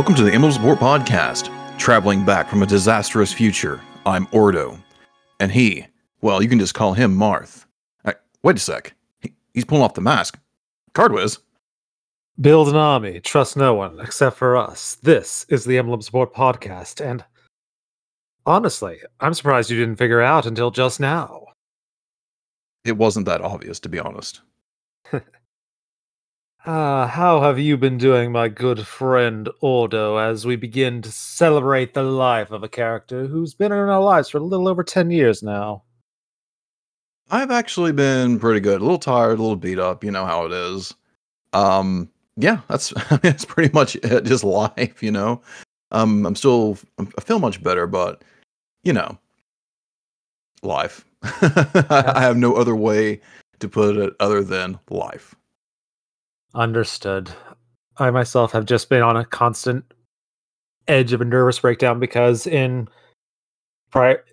Welcome to the Emblem Support Podcast. Traveling back from a disastrous future, I'm Ordo. And he, well, you can just call him Marth. Uh, wait a sec. He, he's pulling off the mask. Cardwiz. Build an army, trust no one except for us. This is the Emblem Support Podcast, and honestly, I'm surprised you didn't figure out until just now. It wasn't that obvious, to be honest. Ah, how have you been doing, my good friend Ordo, as we begin to celebrate the life of a character who's been in our lives for a little over 10 years now? I've actually been pretty good. A little tired, a little beat up. You know how it is. Um, yeah, that's that's pretty much it. Just life, you know. Um, I'm still I feel much better, but you know, life. I have no other way to put it other than life. Understood. I myself have just been on a constant edge of a nervous breakdown because in prior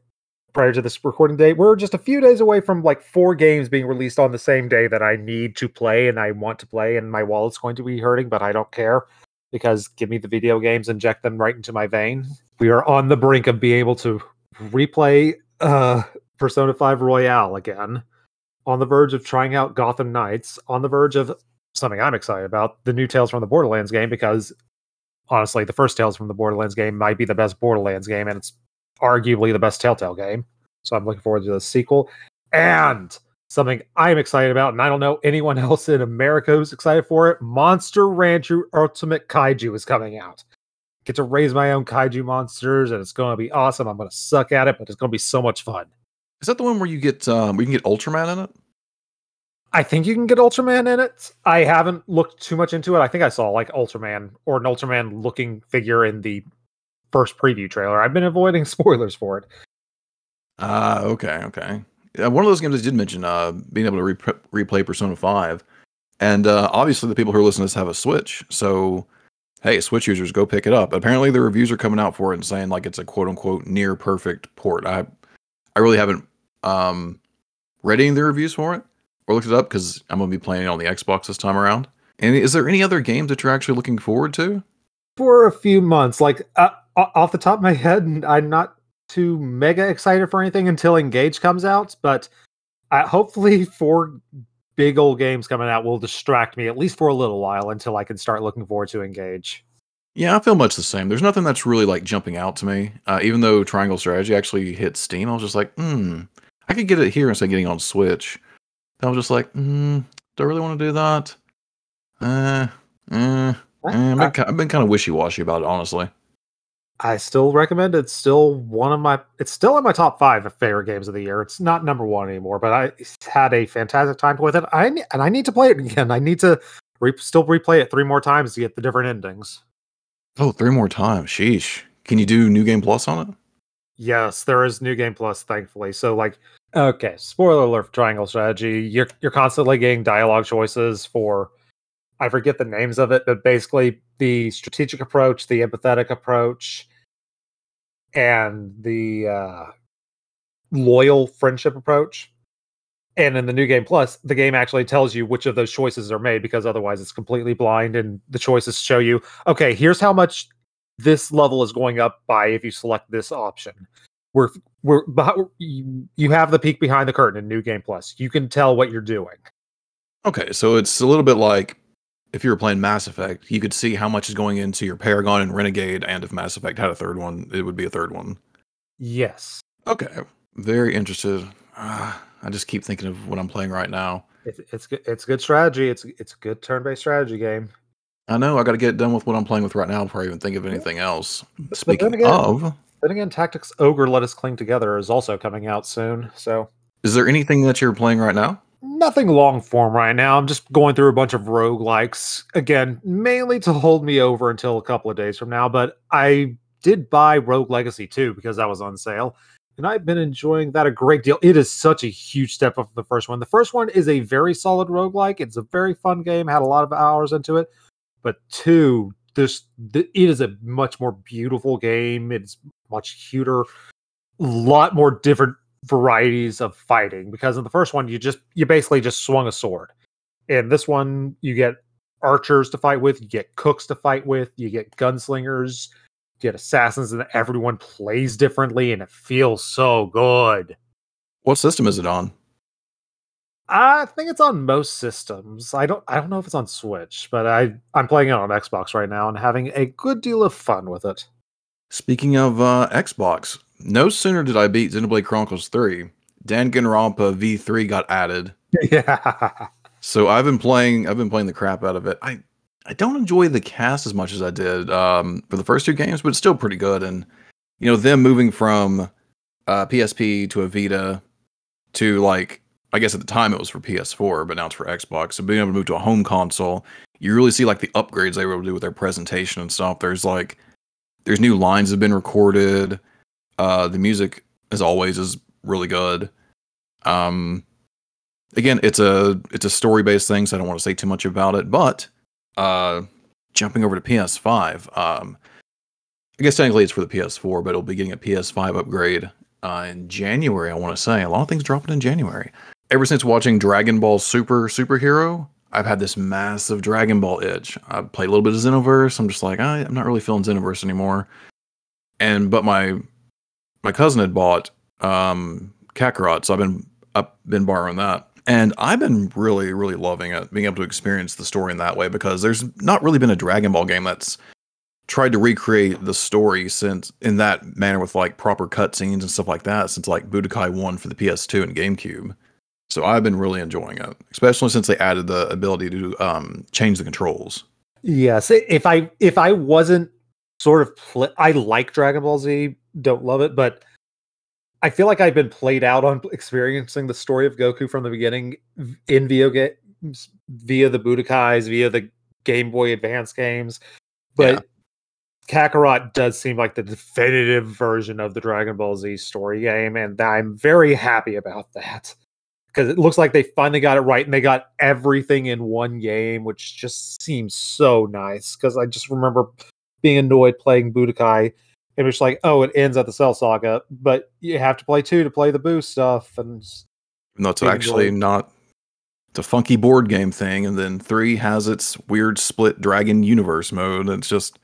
prior to this recording date, we're just a few days away from like four games being released on the same day that I need to play and I want to play, and my wallet's going to be hurting, but I don't care because give me the video games, inject them right into my vein. We are on the brink of being able to replay uh Persona 5 Royal again, on the verge of trying out Gotham Knights, on the verge of something I'm excited about the new Tales from the Borderlands game because honestly, the first Tales from the Borderlands game might be the best Borderlands game, and it's arguably the best Telltale game. So I'm looking forward to the sequel. And something I'm excited about, and I don't know anyone else in America who's excited for it Monster Rancher Ultimate Kaiju is coming out. Get to raise my own kaiju monsters, and it's going to be awesome. I'm going to suck at it, but it's going to be so much fun. Is that the one where you get um, we can get Ultraman in it? I think you can get Ultraman in it. I haven't looked too much into it. I think I saw like Ultraman or an Ultraman looking figure in the first preview trailer. I've been avoiding spoilers for it. Uh, okay, okay. One of those games I did mention, uh, being able to re- replay Persona Five, and uh, obviously the people who are listening to this have a Switch, so hey, Switch users, go pick it up. Apparently, the reviews are coming out for it and saying like it's a quote unquote near perfect port. I, I really haven't um, read any of the reviews for it or looked it up because I'm gonna be playing it on the Xbox this time around. And is there any other games that you're actually looking forward to? For a few months, like uh, off the top of my head, I'm not too mega excited for anything until Engage comes out. But uh, hopefully, four big old games coming out will distract me at least for a little while until I can start looking forward to Engage. Yeah, I feel much the same. There's nothing that's really like jumping out to me. Uh, even though Triangle Strategy actually hit Steam, I was just like, hmm, I could get it here instead of getting on Switch. I was just like, mm, do I really want to do that? Uh, uh, I've, been, I've been kind of wishy washy about it, honestly. I still recommend it. It's still one of my. It's still in my top five of favorite games of the year. It's not number one anymore, but I had a fantastic time with it. I and I need to play it again. I need to re, still replay it three more times to get the different endings. Oh, three more times. Sheesh. Can you do New Game Plus on it? Yes, there is New Game Plus, thankfully. So like Okay, spoiler alert for Triangle Strategy. You're you're constantly getting dialogue choices for I forget the names of it, but basically the strategic approach, the empathetic approach, and the uh, loyal friendship approach. And in the new game plus, the game actually tells you which of those choices are made because otherwise it's completely blind and the choices show you, okay, here's how much this level is going up by if you select this option we're we're you, you have the peek behind the curtain in new game plus. You can tell what you're doing. Okay so it's a little bit like if you were playing mass effect you could see how much is going into your paragon and renegade and if mass effect had a third one it would be a third one. Yes. Okay very interested. Uh, i just keep thinking of what i'm playing right now. It's it's good it's good strategy. It's it's a good turn-based strategy game. I know i got to get done with what i'm playing with right now before i even think of anything else. Speaking again, of then again, Tactics Ogre Let Us Cling Together is also coming out soon. So, is there anything that you're playing right now? Nothing long form right now. I'm just going through a bunch of rogue likes again, mainly to hold me over until a couple of days from now. But I did buy Rogue Legacy 2 because that was on sale, and I've been enjoying that a great deal. It is such a huge step up from the first one. The first one is a very solid rogue like. It's a very fun game, had a lot of hours into it, but 2 this it is a much more beautiful game. It's much cuter, a lot more different varieties of fighting because in the first one you just you basically just swung a sword. and this one you get archers to fight with, you get cooks to fight with, you get gunslingers, you get assassins, and everyone plays differently and it feels so good. What system is it on? I think it's on most systems. I don't I don't know if it's on Switch, but I I'm playing it on Xbox right now and having a good deal of fun with it. Speaking of uh, Xbox, no sooner did I beat Xenoblade Chronicles 3, Danganronpa V3 got added. Yeah. So I've been playing I've been playing the crap out of it. I I don't enjoy the cast as much as I did um, for the first two games, but it's still pretty good. And you know, them moving from uh, PSP to a Vita to like I guess at the time it was for PS4, but now it's for Xbox. So being able to move to a home console, you really see like the upgrades they were able to do with their presentation and stuff. There's like there's new lines have been recorded. Uh, the music, as always, is really good. Um, again, it's a it's a story based thing, so I don't want to say too much about it. But uh, jumping over to PS5, um, I guess technically it's for the PS4, but it'll be getting a PS5 upgrade uh, in January. I want to say a lot of things dropping in January. Ever since watching Dragon Ball Super Superhero, I've had this massive Dragon Ball itch. I played a little bit of Xenoverse. I'm just like, I, I'm not really feeling Xenoverse anymore. And but my my cousin had bought um Kakarot, so I've been I've been borrowing that. And I've been really, really loving it, being able to experience the story in that way because there's not really been a Dragon Ball game that's tried to recreate the story since in that manner with like proper cutscenes and stuff like that since like Budokai 1 for the PS2 and GameCube. So I've been really enjoying it, especially since they added the ability to um, change the controls. Yes, if I if I wasn't sort of pl- I like Dragon Ball Z, don't love it, but I feel like I've been played out on experiencing the story of Goku from the beginning in video games via the Budokais, via the Game Boy Advance games. But yeah. Kakarot does seem like the definitive version of the Dragon Ball Z story game, and I'm very happy about that because it looks like they finally got it right and they got everything in one game, which just seems so nice. Because I just remember being annoyed playing Budokai and it's like, oh, it ends at the Cell Saga, but you have to play two to play the boost stuff, and no, it's actually not. It's a funky board game thing, and then three has its weird split dragon universe mode. It's just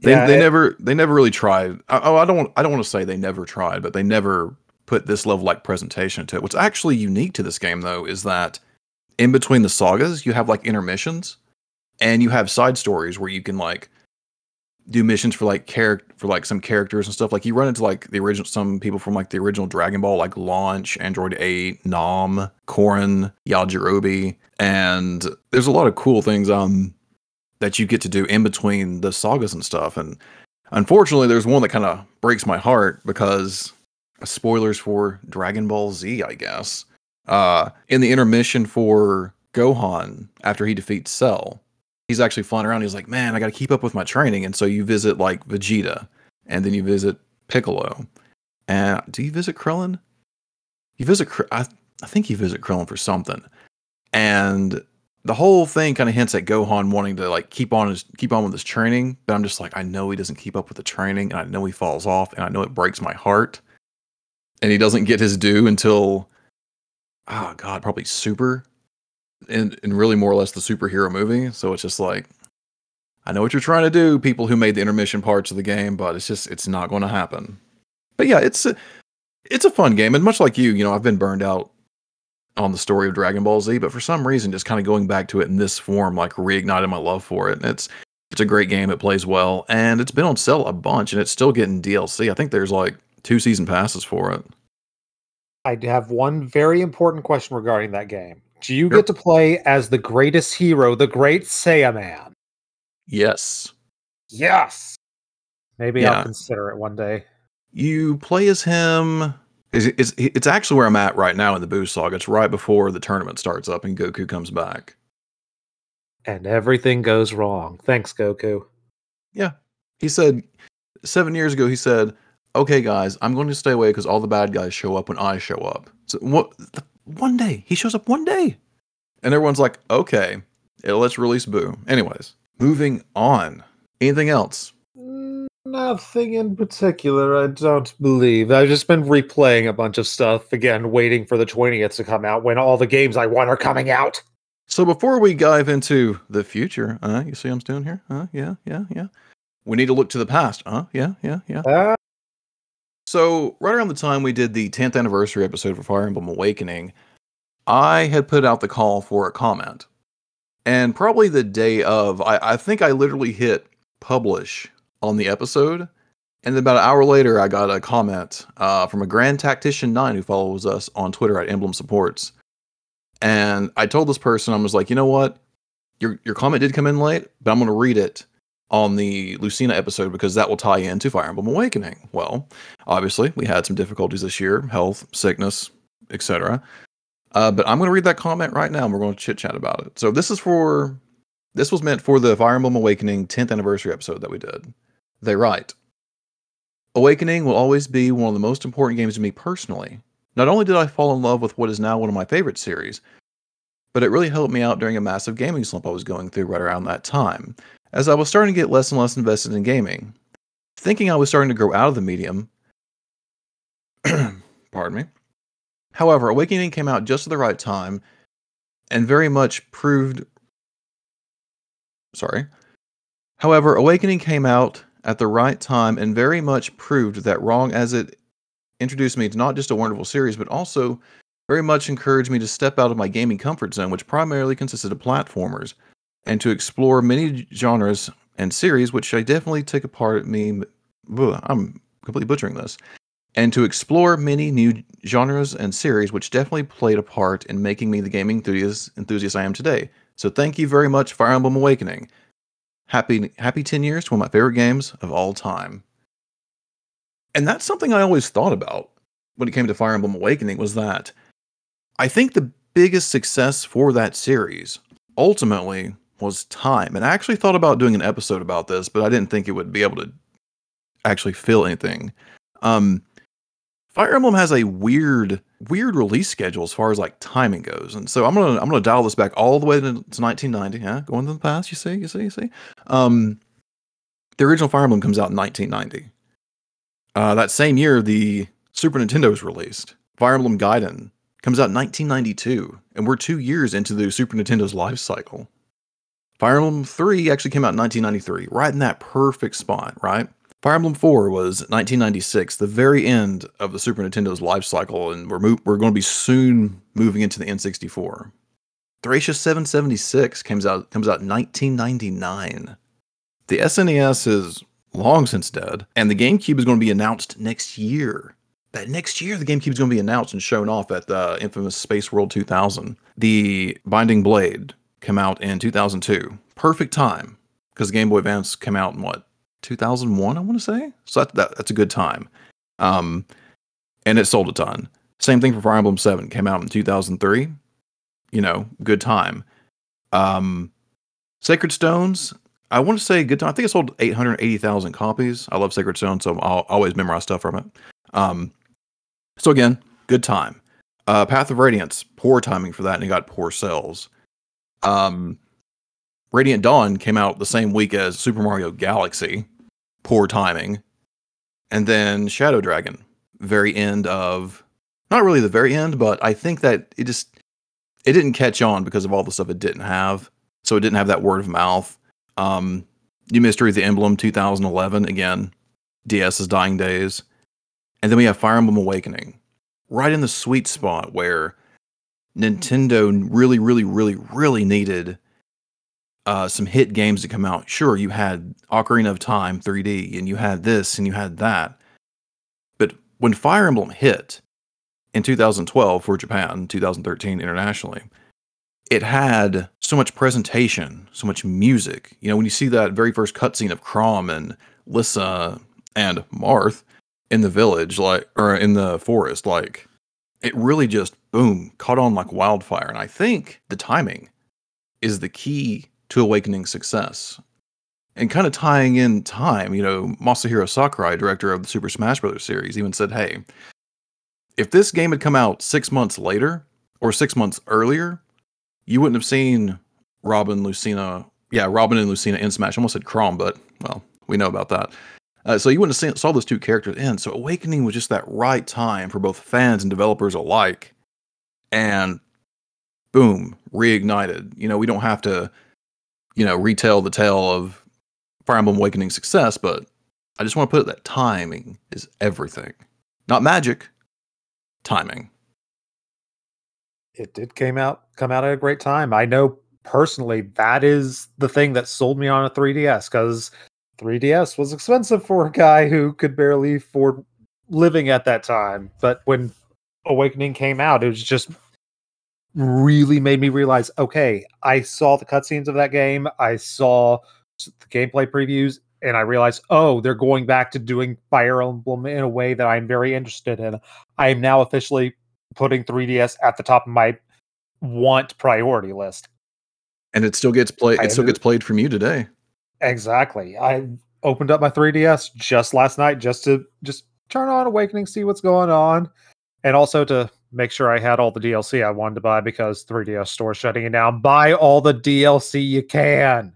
they yeah, they it, never they never really tried. Oh, I don't I don't want to say they never tried, but they never put this level like presentation to it. What's actually unique to this game though is that in between the sagas, you have like intermissions and you have side stories where you can like do missions for like character for like some characters and stuff. Like you run into like the original some people from like the original Dragon Ball, like Launch, Android 8, Nam, Korin, Yajirobe, and there's a lot of cool things um that you get to do in between the sagas and stuff. And unfortunately, there's one that kind of breaks my heart because spoilers for Dragon Ball Z, I guess. Uh, in the intermission for Gohan after he defeats Cell, he's actually flying around. He's like, man, I got to keep up with my training. And so you visit like Vegeta, and then you visit Piccolo. And do you visit Krillin? You visit, I, I think you visit Krillin for something. And the whole thing kind of hints at Gohan wanting to like keep on his keep on with his training, but I'm just like, I know he doesn't keep up with the training, and I know he falls off, and I know it breaks my heart and he doesn't get his due until oh god, probably Super, and and really more or less the superhero movie. So it's just like, I know what you're trying to do, people who made the intermission parts of the game, but it's just it's not going to happen. But yeah, it's a, it's a fun game, and much like you, you know, I've been burned out on the story of Dragon Ball Z, but for some reason, just kind of going back to it in this form, like reignited my love for it. And it's it's a great game. It plays well, and it's been on sale a bunch, and it's still getting DLC. I think there's like two season passes for it. I have one very important question regarding that game. Do you sure. get to play as the greatest hero, the great Saiyaman? Yes. Yes. Maybe yeah. I'll consider it one day. You play as him. It's, it's, it's actually where I'm at right now in the Boo Saga. It's right before the tournament starts up and Goku comes back. And everything goes wrong. Thanks, Goku. Yeah. He said, seven years ago, he said, okay, guys, I'm going to stay away because all the bad guys show up when I show up. So what? One day he shows up one day, and everyone's like, okay, let's release Boo. Anyways, moving on. Anything else? Nothing in particular, I don't believe. I've just been replaying a bunch of stuff again, waiting for the 20th to come out when all the games I want are coming out. So before we dive into the future, uh, you see what I'm doing here? Uh, yeah, yeah, yeah. We need to look to the past. Uh, yeah, yeah, yeah. Ah, So right around the time we did the 10th anniversary episode for Fire Emblem Awakening, I had put out the call for a comment. And probably the day of, I, I think I literally hit publish on the episode. And then about an hour later, I got a comment uh, from a Grand Tactician 9 who follows us on Twitter at Emblem Supports. And I told this person, I was like, you know what? Your, your comment did come in late, but I'm going to read it on the Lucina episode because that will tie into Fire Emblem Awakening. Well, obviously, we had some difficulties this year health, sickness, etc. Uh, but I'm going to read that comment right now and we're going to chit chat about it. So, this is for, this was meant for the Fire Emblem Awakening 10th anniversary episode that we did. They write Awakening will always be one of the most important games to me personally. Not only did I fall in love with what is now one of my favorite series, but it really helped me out during a massive gaming slump I was going through right around that time, as I was starting to get less and less invested in gaming. Thinking I was starting to grow out of the medium, pardon me. However, Awakening came out just at the right time and very much proved. Sorry. However, Awakening came out at the right time and very much proved that wrong as it introduced me to not just a wonderful series, but also very much encouraged me to step out of my gaming comfort zone, which primarily consisted of platformers, and to explore many genres and series, which I definitely take apart me. I'm completely butchering this. And to explore many new genres and series, which definitely played a part in making me the gaming enthusiast, enthusiast I am today. So thank you very much, Fire Emblem Awakening. Happy happy 10 years to one of my favorite games of all time. And that's something I always thought about when it came to Fire Emblem Awakening was that I think the biggest success for that series ultimately was time. And I actually thought about doing an episode about this, but I didn't think it would be able to actually fill anything. Um Fire Emblem has a weird, weird release schedule as far as like timing goes, and so I'm gonna I'm gonna dial this back all the way to, to 1990. Yeah, going to the past. You see, you see, you see. Um, the original Fire Emblem comes out in 1990. Uh, that same year, the Super Nintendo was released. Fire Emblem Gaiden comes out in 1992, and we're two years into the Super Nintendo's life cycle. Fire Emblem 3 actually came out in 1993, right in that perfect spot, right? Fire Emblem 4 was 1996, the very end of the Super Nintendo's life cycle, and we're, mo- we're going to be soon moving into the N64. Thracia 776 comes out comes out 1999. The SNES is long since dead, and the GameCube is going to be announced next year. That next year, the GameCube is going to be announced and shown off at the infamous Space World 2000. The Binding Blade came out in 2002. Perfect time because Game Boy Advance came out in what 2001, I want to say. So that, that that's a good time. Um, and it sold a ton. Same thing for Fire Emblem 7 came out in 2003. You know, good time. Um, Sacred Stones, I want to say good time. I think it sold 880,000 copies. I love Sacred Stones, so I'll always memorize stuff from it. Um, so again, good time. Uh, Path of Radiance, poor timing for that, and it got poor sales. Um, Radiant Dawn came out the same week as Super Mario Galaxy. Poor timing. And then Shadow Dragon, very end of not really the very end, but I think that it just it didn't catch on because of all the stuff it didn't have. So it didn't have that word of mouth. Um New Mystery of the Emblem 2011 again, DS's dying days. And then we have Fire Emblem Awakening. Right in the sweet spot where Nintendo really, really, really, really needed uh, some hit games to come out. Sure, you had Ocarina of Time 3D, and you had this, and you had that. But when Fire Emblem hit in 2012 for Japan, 2013 internationally, it had so much presentation, so much music. You know, when you see that very first cutscene of Chrom and Lissa and Marth in the village, like, or in the forest, like, it really just boom caught on like wildfire. And I think the timing is the key to awakening success. And kind of tying in time, you know, Masahiro Sakurai, director of the Super Smash Bros. series, even said, hey, if this game had come out six months later or six months earlier, you wouldn't have seen Robin, Lucina, yeah, Robin and Lucina in Smash. I almost said Chrom, but well, we know about that. Uh, so you wouldn't have saw those two characters in. So Awakening was just that right time for both fans and developers alike. And boom, reignited. You know, we don't have to, you know, retell the tale of Fire Emblem Awakening success, but I just want to put it that timing is everything. Not magic, timing. It did came out come out at a great time. I know personally that is the thing that sold me on a 3DS because 3DS was expensive for a guy who could barely afford living at that time. But when Awakening came out, it was just really made me realize okay, I saw the cutscenes of that game, I saw the gameplay previews, and I realized, oh, they're going back to doing Fire Emblem in a way that I'm very interested in. I am now officially putting 3DS at the top of my want priority list. And it still gets played. It still gets played from you today. Exactly. I opened up my 3DS just last night just to just turn on Awakening, see what's going on, and also to make sure I had all the DLC I wanted to buy because 3DS store shutting it down. Buy all the DLC you can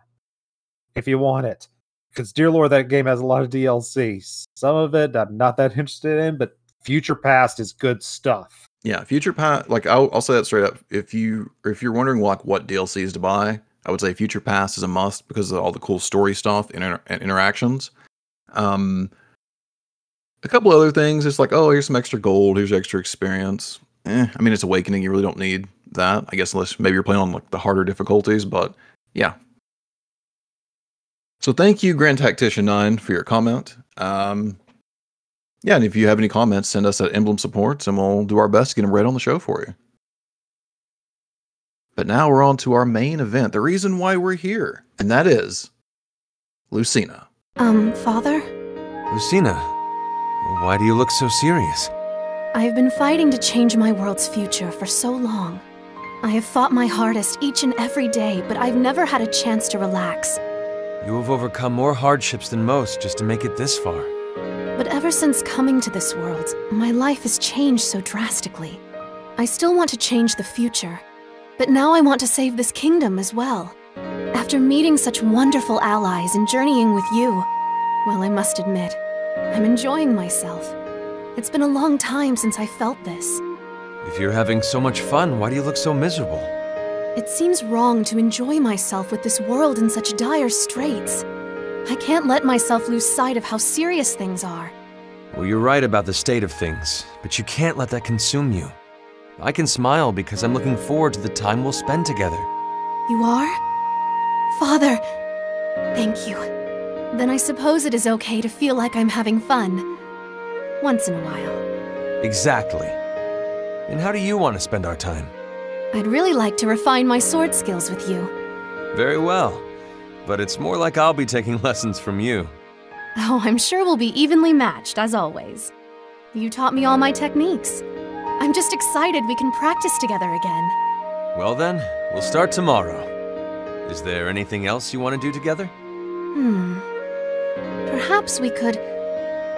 if you want it. Because dear lord, that game has a lot of DLC. Some of it I'm not that interested in, but Future Past is good stuff. Yeah, Future Past. Like I'll, I'll say that straight up. If you if you're wondering like what DLCs to buy, I would say Future Past is a must because of all the cool story stuff and, inter- and interactions. Um, a couple other things. It's like, oh, here's some extra gold. Here's extra experience. Eh, I mean, it's Awakening. You really don't need that, I guess, unless maybe you're playing on like the harder difficulties. But yeah. So thank you, Grand Tactician Nine, for your comment. Um, yeah, and if you have any comments, send us at Emblem Supports, and we'll do our best to get them read on the show for you. But now we're on to our main event, the reason why we're here, and that is Lucina. Um, Father? Lucina, why do you look so serious? I have been fighting to change my world's future for so long. I have fought my hardest each and every day, but I've never had a chance to relax. You have overcome more hardships than most just to make it this far. But ever since coming to this world, my life has changed so drastically. I still want to change the future, but now I want to save this kingdom as well. After meeting such wonderful allies and journeying with you, well, I must admit, I'm enjoying myself. It's been a long time since I felt this. If you're having so much fun, why do you look so miserable? It seems wrong to enjoy myself with this world in such dire straits. I can't let myself lose sight of how serious things are. Well, you're right about the state of things, but you can't let that consume you. I can smile because I'm looking forward to the time we'll spend together. You are? Father, thank you. Then I suppose it is okay to feel like I'm having fun. Once in a while. Exactly. And how do you want to spend our time? I'd really like to refine my sword skills with you. Very well. But it's more like I'll be taking lessons from you. Oh, I'm sure we'll be evenly matched, as always. You taught me all my techniques. I'm just excited we can practice together again. Well then, we'll start tomorrow. Is there anything else you want to do together? Hmm. Perhaps we could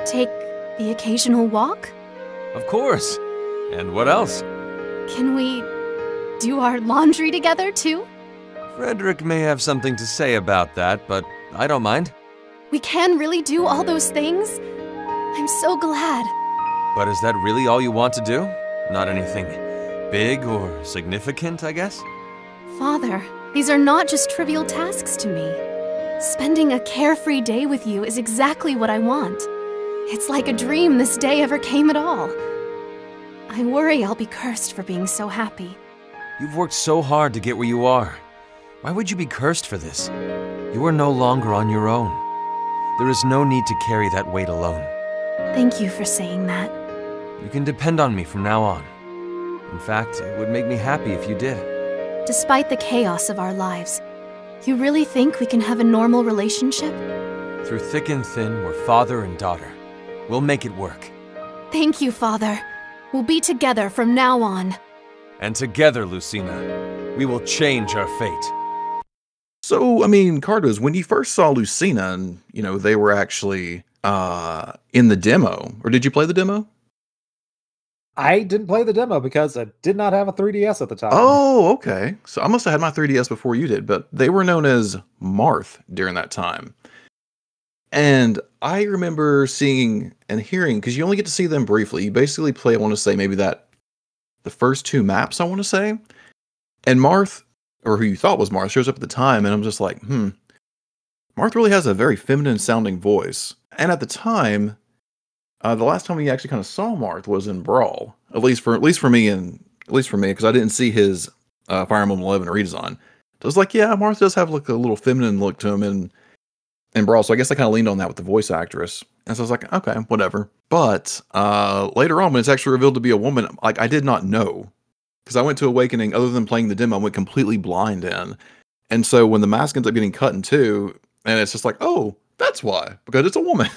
take the occasional walk? Of course. And what else? Can we do our laundry together, too? Frederick may have something to say about that, but I don't mind. We can really do all those things? I'm so glad. But is that really all you want to do? Not anything big or significant, I guess? Father, these are not just trivial tasks to me. Spending a carefree day with you is exactly what I want. It's like a dream this day ever came at all. I worry I'll be cursed for being so happy. You've worked so hard to get where you are. Why would you be cursed for this? You are no longer on your own. There is no need to carry that weight alone. Thank you for saying that. You can depend on me from now on. In fact, it would make me happy if you did. Despite the chaos of our lives, you really think we can have a normal relationship? Through thick and thin, we're father and daughter. We'll make it work. Thank you, Father. We'll be together from now on. And together, Lucina, we will change our fate. So, I mean, Cardos, when you first saw Lucina and, you know, they were actually uh in the demo, or did you play the demo? I didn't play the demo because I did not have a 3DS at the time. Oh, okay. So I must have had my 3DS before you did, but they were known as Marth during that time. And I remember seeing and hearing because you only get to see them briefly. You basically play, I want to say, maybe that the first two maps, I want to say. And Marth, or who you thought was Marth, shows up at the time, and I'm just like, hmm, Marth really has a very feminine sounding voice. And at the time, uh, the last time we actually kind of saw Marth was in Brawl, at least for at least for me and at least for me because I didn't see his uh, Fire Emblem Eleven redesign. So I was like, yeah, Marth does have like a little feminine look to him in in Brawl, so I guess I kind of leaned on that with the voice actress. And so I was like, okay, whatever. But uh, later on, when it's actually revealed to be a woman, like I did not know because I went to Awakening, other than playing the demo, I went completely blind in. And so when the mask ends up getting cut in two, and it's just like, oh, that's why because it's a woman.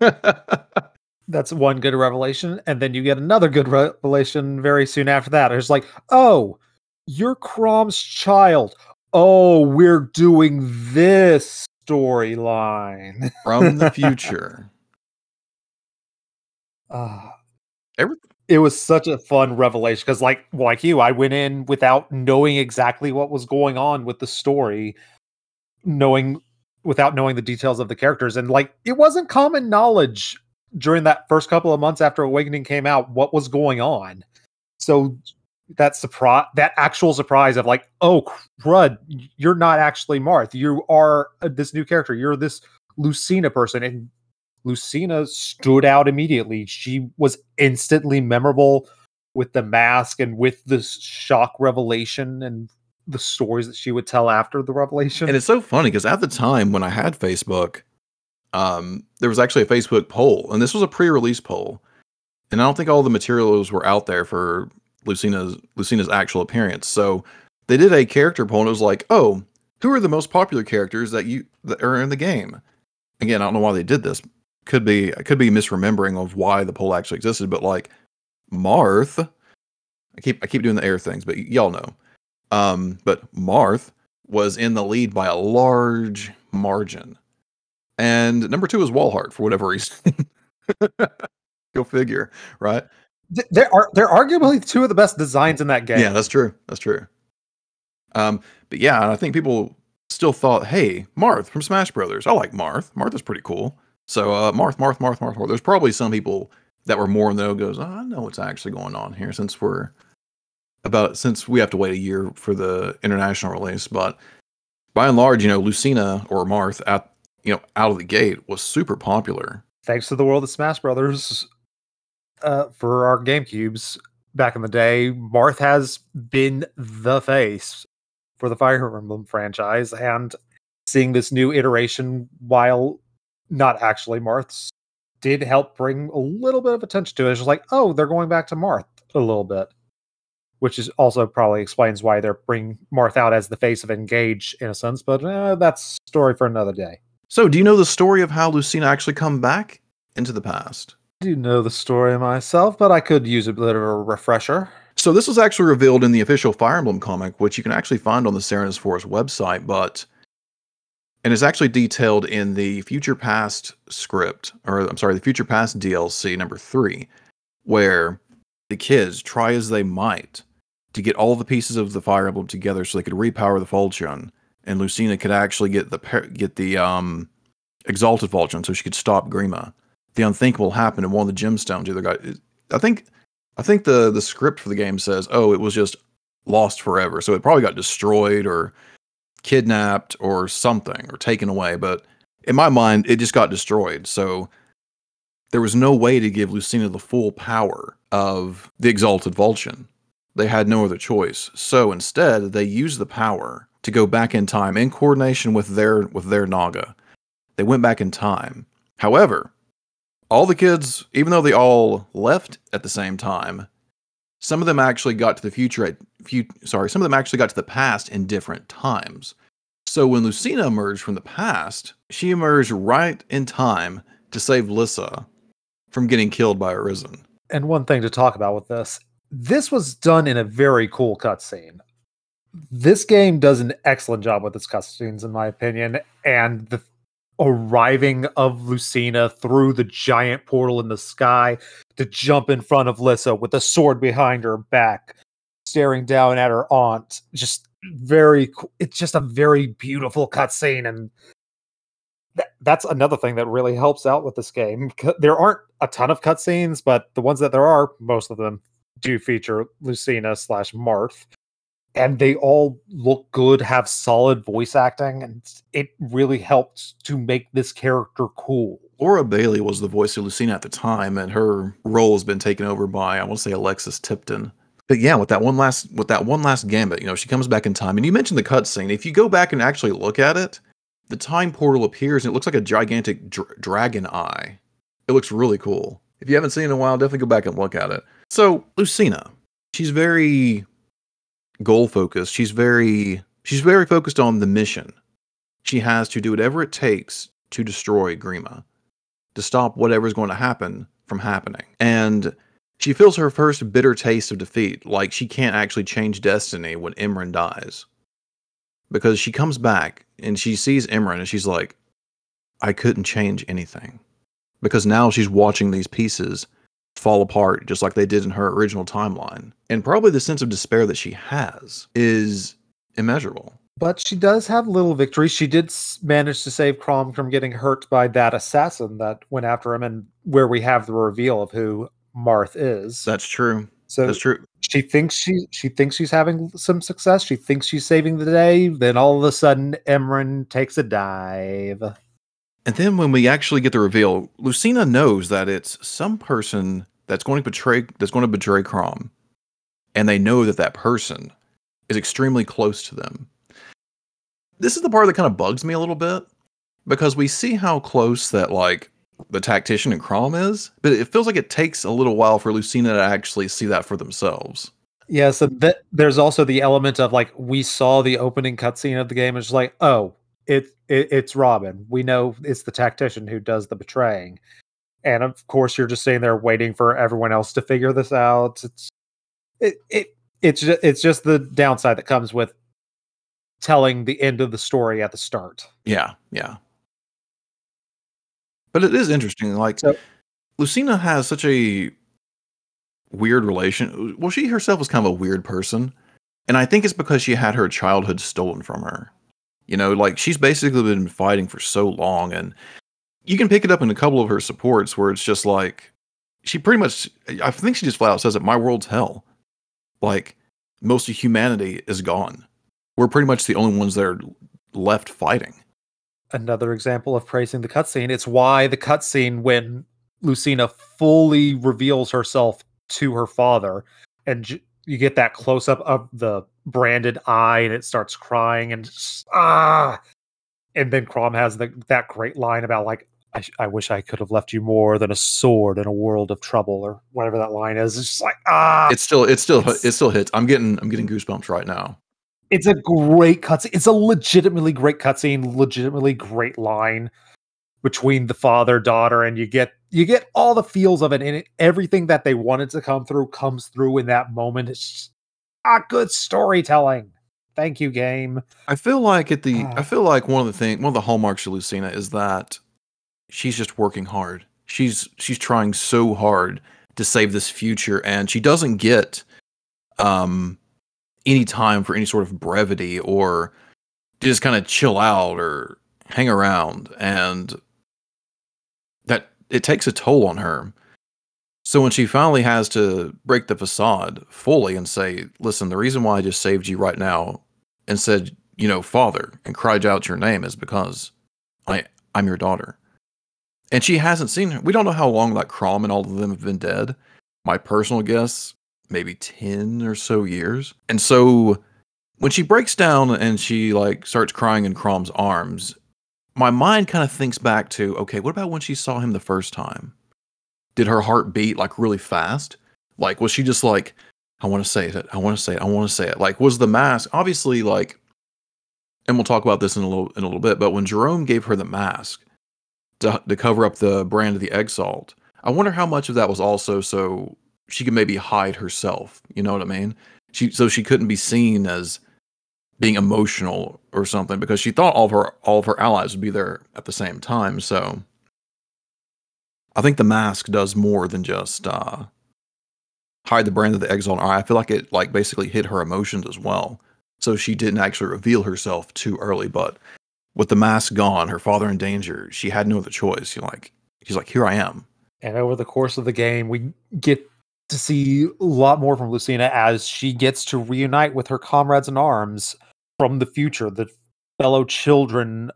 That's one good revelation, and then you get another good revelation very soon after that. It's like, oh, you're Chrom's child. Oh, we're doing this storyline from the future. Uh, Everything. it was such a fun revelation because, like, like you, I went in without knowing exactly what was going on with the story, knowing without knowing the details of the characters, and like, it wasn't common knowledge during that first couple of months after Awakening came out what was going on. So that surprise, that actual surprise of like, oh crud, you're not actually Marth. You are uh, this new character. You're this Lucina person, and Lucina stood out immediately. She was instantly memorable with the mask and with this shock revelation and the stories that she would tell after the revelation. And it's so funny because at the time when I had Facebook, um, there was actually a Facebook poll, and this was a pre-release poll, and I don't think all the materials were out there for Lucina's Lucina's actual appearance. So they did a character poll, and it was like, oh, who are the most popular characters that you that are in the game? Again, I don't know why they did this. Could be I could be misremembering of why the poll actually existed, but like Marth, I keep I keep doing the air things, but y- y'all know. Um, but Marth was in the lead by a large margin. And number two is Walhart for whatever reason. Go figure, right? There are they're arguably two of the best designs in that game. Yeah, that's true. That's true. Um, but yeah, I think people still thought, hey, Marth from Smash Brothers. I like Marth. Marth is pretty cool. So uh, Marth, Marth, Marth, Marth, Marth. There's probably some people that were more in the goes, oh, I know what's actually going on here since we're about since we have to wait a year for the international release. But by and large, you know, Lucina or Marth at you know out of the gate was super popular. thanks to the world of Smash Brothers uh, for our GameCubes back in the day, Marth has been the face for the Fire Emblem franchise, and seeing this new iteration, while not actually Marth's, did help bring a little bit of attention to it. It's just like, oh, they're going back to Marth a little bit, which is also probably explains why they're bringing Marth out as the face of Engage in a sense. But uh, that's story for another day. So, do you know the story of how Lucina actually come back into the past? I do know the story myself, but I could use a bit of a refresher. So this was actually revealed in the official Fire Emblem comic, which you can actually find on the Serenes Forest website, but and it's actually detailed in the Future Past script, or I'm sorry, the Future Past DLC number three, where the kids try as they might to get all the pieces of the Fire Emblem together so they could repower the Falchion, and Lucina could actually get the get the um exalted Falchion so she could stop Grima. The unthinkable happened, and one of the gemstones either got. I think I think the the script for the game says, "Oh, it was just lost forever." So it probably got destroyed or kidnapped or something or taken away, but in my mind it just got destroyed. So there was no way to give Lucina the full power of the exalted Falchion. They had no other choice. So instead, they used the power to go back in time in coordination with their with their Naga. They went back in time. However, all the kids, even though they all left at the same time, some of them actually got to the future at few, sorry, some of them actually got to the past in different times. So when Lucina emerged from the past, she emerged right in time to save Lissa from getting killed by a Risen. And one thing to talk about with this this was done in a very cool cutscene. This game does an excellent job with its cutscenes, in my opinion, and the arriving of Lucina through the giant portal in the sky to jump in front of Lissa with a sword behind her back, staring down at her aunt. Just very, it's just a very beautiful cutscene, and that, that's another thing that really helps out with this game. There aren't a ton of cutscenes, but the ones that there are, most of them do feature Lucina slash Marth. And they all look good, have solid voice acting, and it really helped to make this character cool. Laura Bailey was the voice of Lucina at the time, and her role has been taken over by I want to say Alexis Tipton. But yeah, with that one last with that one last gambit, you know, she comes back in time, and you mentioned the cutscene. If you go back and actually look at it, the time portal appears, and it looks like a gigantic dr- dragon eye. It looks really cool. If you haven't seen it in a while, definitely go back and look at it. So Lucina, she's very goal focused. She's very she's very focused on the mission. She has to do whatever it takes to destroy Grima, to stop whatever's going to happen from happening. And she feels her first bitter taste of defeat, like she can't actually change destiny when Emmeryn dies. Because she comes back and she sees Emmeryn and she's like, I couldn't change anything. Because now she's watching these pieces fall apart just like they did in her original timeline. And probably the sense of despair that she has is immeasurable. But she does have little victories. She did manage to save Chrom from getting hurt by that assassin that went after him, and where we have the reveal of who Marth is. That's true. so That's true. she thinks she she thinks she's having some success. She thinks she's saving the day. Then all of a sudden, Emmeryn takes a dive. And then when we actually get the reveal, Lucina knows that it's some person that's going to betray that's going to betray Chrom, and they know that that person is extremely close to them. This is the part that kind of bugs me a little bit because we see how close that like the tactician and Chrom is, but it feels like it takes a little while for Lucina to actually see that for themselves. Yeah, so there's also the element of like we saw the opening cutscene of the game. and It's like, oh, it, it it's Robin. We know it's the tactician who does the betraying, and of course you're just sitting there waiting for everyone else to figure this out. It's it, it it's just, it's just the downside that comes with telling the end of the story at the start. Yeah, yeah. But it is interesting. Like So- Lucina has such a weird relation. Well, she herself was kind of a weird person, and I think it's because she had her childhood stolen from her. You know, like she's basically been fighting for so long, and you can pick it up in a couple of her supports where it's just like she pretty much. I think she just flat out says that my world's hell. Like most of humanity is gone. We're pretty much the only ones that are left fighting. another example of praising the cutscene. It's why the cutscene when Lucina fully reveals herself to her father, and you get that close up of the branded eye, and it starts crying, and just, ah, and then Chrom has the, that great line about like. I, sh- I wish I could have left you more than a sword in a world of trouble, or whatever that line is. It's just like ah, It's still, it's still, It's- it still hits. I'm getting, I'm getting goosebumps right now. it's a great cutscene. It's a legitimately great cutscene, legitimately great line between the father daughter, and you get you get all the feels of it, and it, everything that they wanted to come through comes through in that moment. It's just, ah, good storytelling. Thank you, game. I feel like at the, I Ah. feel like one of the thing, one of the hallmarks of Lucina is that she's just working hard. She's, she's trying so hard to save this future, and she doesn't get, um, any time for any sort of brevity or to just kind of chill out or hang around, and that it takes a toll on her. So when she finally has to break the facade fully and say, "Listen, the reason why I just saved you right now and said, you know, father, and cried out your name is because I I'm your daughter." And she hasn't seen her. We don't know how long like Chrom and all of them have been dead. My personal guess, maybe 10 or so years. And so when she breaks down and she like starts crying in Chrom's arms, my mind kind of thinks back to, okay, what about when she saw him the first time? Did her heart beat like really fast? Like was she just like I want to say it. I want to say it. I want to say it. Like, was the mask obviously like? And we'll talk about this in a little in a little bit. But when Gerome gave her the mask to to cover up the brand of the Exalt, I wonder how much of that was also so she could maybe hide herself. You know what I mean? She so she couldn't be seen as being emotional or something because she thought all of her all of her allies would be there at the same time. So I think the mask does more than just uh hide the brand of the on. I feel like it like basically hid her emotions as well. So she didn't actually reveal herself too early, but with the mask gone, her father in danger, she had no other choice. You're like she's like, here I am. And over the course of the game, we get to see a lot more from Lucina as she gets to reunite with her comrades in arms from the future, the fellow children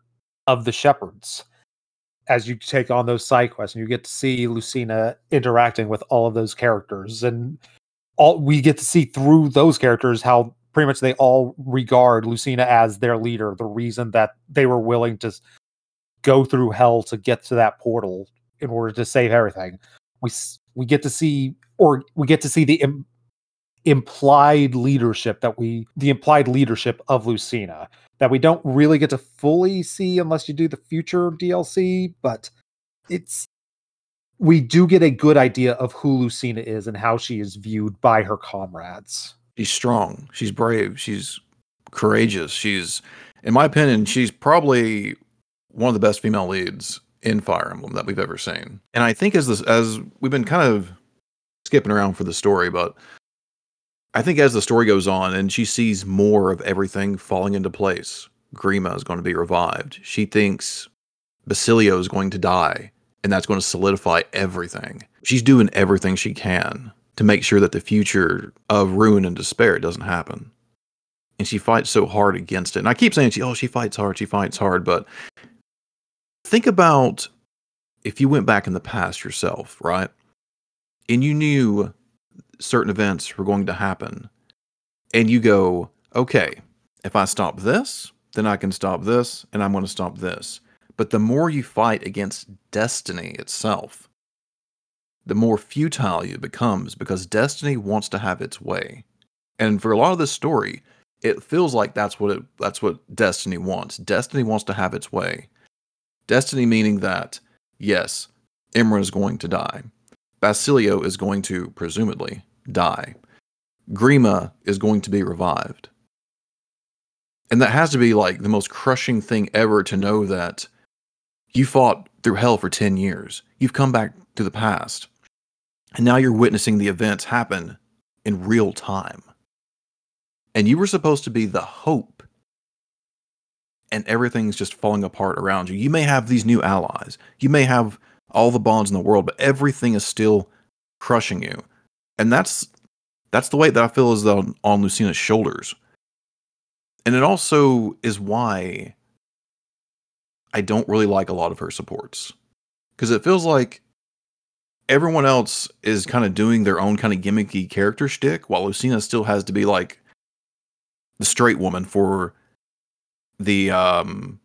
of the shepherds. As you take on those side quests, and you get to see Lucina interacting with all of those characters, and all we get to see through those characters how pretty much they all regard Lucina as their leader, the reason that they were willing to go through hell to get to that portal in order to save everything. We we get to see or we get to see the implied leadership that we the implied leadership of Lucina that we don't really get to fully see unless you do the future DLC, but it's we do get a good idea of who Lucina is and how she is viewed by her comrades. She's strong. She's brave. She's courageous. She's, in my opinion, she's probably one of the best female leads in Fire Emblem that we've ever seen. And I think as this, as we've been kind of skipping around for the story, but I think as the story goes on and she sees more of everything falling into place, Grima is going to be revived. She thinks Basilio is going to die and that's going to solidify everything. She's doing everything she can to make sure that the future of ruin and despair doesn't happen. And she fights so hard against it. And I keep saying she, oh, she fights hard, she fights hard, but think about if you went back in the past yourself, right? And you knew certain events were going to happen. And you go, okay, if I stop this, then I can stop this, and I'm going to stop this. But the more you fight against destiny itself, the more futile it becomes because destiny wants to have its way. And for a lot of this story, it feels like that's what it that's what destiny wants. Destiny wants to have its way. Destiny meaning that yes, Emmeryn is going to die. Basilio is going to presumably die. Grima is going to be revived. And that has to be like the most crushing thing ever to know that you fought through hell for 10 years. You've come back to the past. And now you're witnessing the events happen in real time. And you were supposed to be the hope. And everything's just falling apart around you. You may have these new allies. You may have all the bonds in the world, but everything is still crushing you. And that's that's the weight that I feel is on, on Lucina's shoulders. And it also is why I don't really like a lot of her supports because it feels like everyone else is kind of doing their own kind of gimmicky character shtick, while Lucina still has to be like the straight woman for the um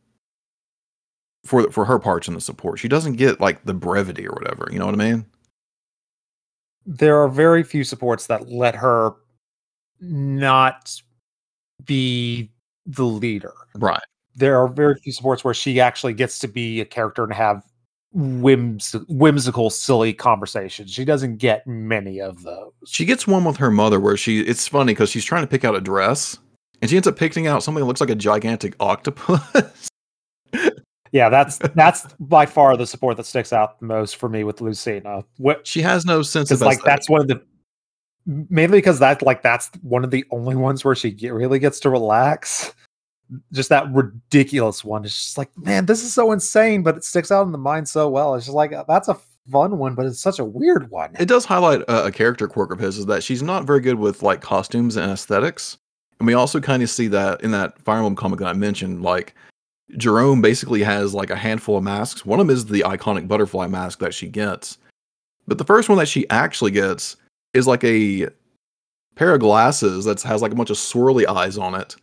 for for her parts in the support. She doesn't get like the brevity or whatever. You know what I mean? There are very few supports that let her not be the leader. Right. There are very few supports where she actually gets to be a character and have whims whimsical silly conversations. She doesn't get many of those. She gets one with her mother where she it's funny because she's trying to pick out a dress and she ends up picking out something that looks like a gigantic octopus yeah that's that's by far the support that sticks out the most for me with lucina what she has no sense of like that's one of the mainly because that like that's one of the only ones where she get, really gets to relax just that ridiculous one. It's just like, man, this is so insane, but it sticks out in the mind so well. It's just like uh, that's a fun one, but it's such a weird one. It does highlight a, a character quirk of his is that she's not very good with like costumes and aesthetics, and we also kind of see that in that Fire Emblem comic that I mentioned. Like Gerome basically has like a handful of masks. One of them is the iconic butterfly mask that she gets, but the first one that she actually gets is like a pair of glasses that has like a bunch of swirly eyes on it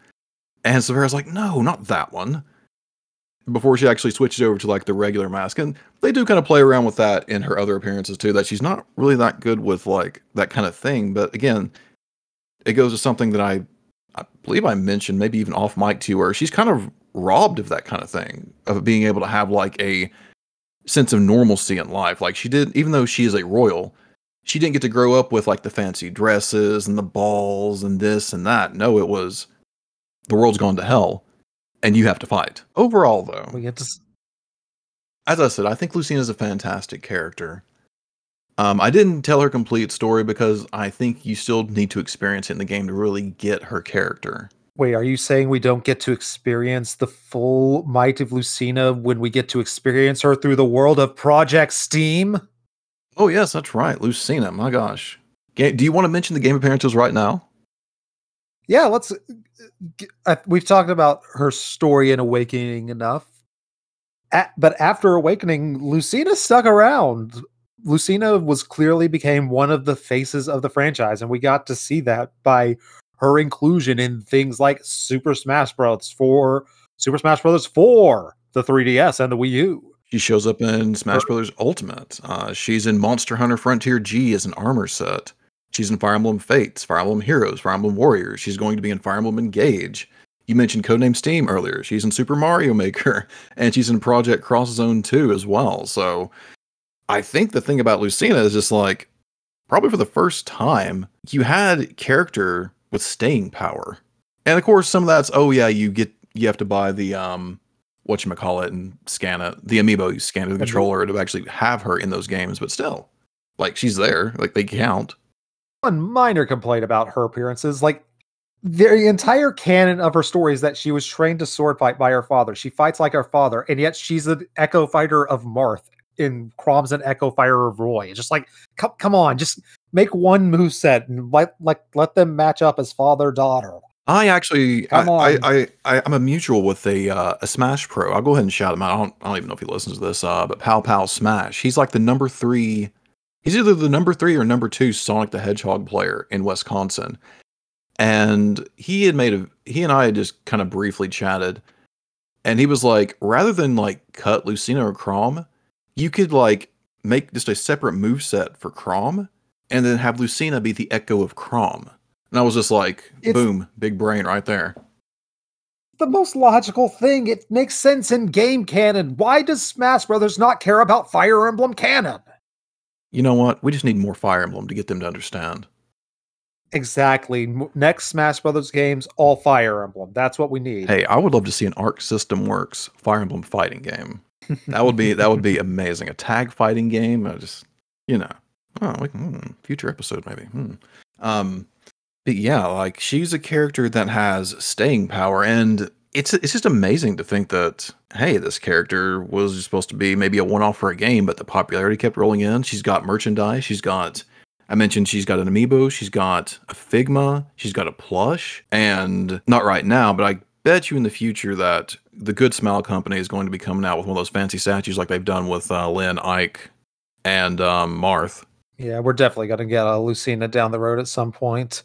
and Severa's like, no, not that one. Before she actually switches over to like the regular mask. And they do kind of play around with that in her other appearances too, that she's not really that good with like that kind of thing. But again, it goes to something that I I believe I mentioned, maybe even off mic to her. she's kind of robbed of that kind of thing, of being able to have like a sense of normalcy in life. Like she did, even though she is a royal, she didn't get to grow up with like the fancy dresses and the balls and this and that. No, it was the world's gone to hell and you have to fight. Overall, though, we get to. As I said, I think Lucina is a fantastic character. Um, I didn't tell her complete story because I think you still need to experience it in the game to really get her character. Wait, are you saying we don't get to experience the full might of Lucina when we get to experience her through the world of Project Steam? Oh yes, that's right, Lucina. My gosh, Do you want to mention the game appearances right now? Yeah, let's. uh, We've talked about her story in Awakening enough, but after Awakening, Lucina stuck around. Lucina was clearly became one of the faces of the franchise, and we got to see that by her inclusion in things like Super Smash Bros. for Super Smash Bros. for the 3DS and the Wii U. She shows up in Smash Brothers Ultimate. Uh, she's in Monster Hunter Frontier G as an armor set. She's in Fire Emblem Fates, Fire Emblem Heroes, Fire Emblem Warriors. She's going to be in Fire Emblem Engage. You mentioned Codename Steam earlier. She's in Super Mario Maker, and she's in Project Cross Zone 2 as well. So I think the thing about Lucina is just like, probably for the first time, you had character with staying power. And of course, some of that's, oh yeah, you get you have to buy the um what you call it and scan it the amiibo you scan the Amiibo. controller to actually have her in those games but still like she's there like they count One minor complaint about her appearances, like the entire canon of her story is that she was trained to sword fight by her father. She fights like her father, and yet she's an echo fighter of Marth in Chrom's an echo fighter of Roy. It's just like, come, come on, just make one move set and let like let them match up as father daughter. i actually I, I. I i'm a mutual with a uh, a smash pro. I'll go ahead and shout him out. I don't i don't even know if he listens to this uh but pal pal smash. He's like the number three he's either the number three or number two sonic the hedgehog player in wisconsin. And he had made a he and i had just kind of briefly chatted. And he was like rather than like cut lucina or Chrom you could like make just a separate move set for Chrom and then have lucina be the echo of Chrom and i was just like It's- boom big brain right there The most logical thing. It makes sense in game canon. Why does Smash Brothers not care about Fire Emblem canon? you know what we just need more fire emblem to get them to understand Exactly. Next Smash Brothers games, all Fire Emblem. That's what we need. hey i would love to see an arc system works fire emblem fighting game that would be that would be amazing a tag fighting game I just you know oh can, hmm, future episode maybe hmm. um but yeah like she's a character that has staying power and it's it's just amazing to think that hey this character was supposed to be maybe a one-off for a game but the popularity kept rolling in. She's got merchandise. She's got I mentioned she's got an amiibo, she's got a Figma, she's got a plush, and not right now, but I bet you in the future that the Good Smile Company is going to be coming out with one of those fancy statues like they've done with uh, Lyn, Ike, and um, Marth. Yeah, we're definitely going to get a Lucina down the road at some point.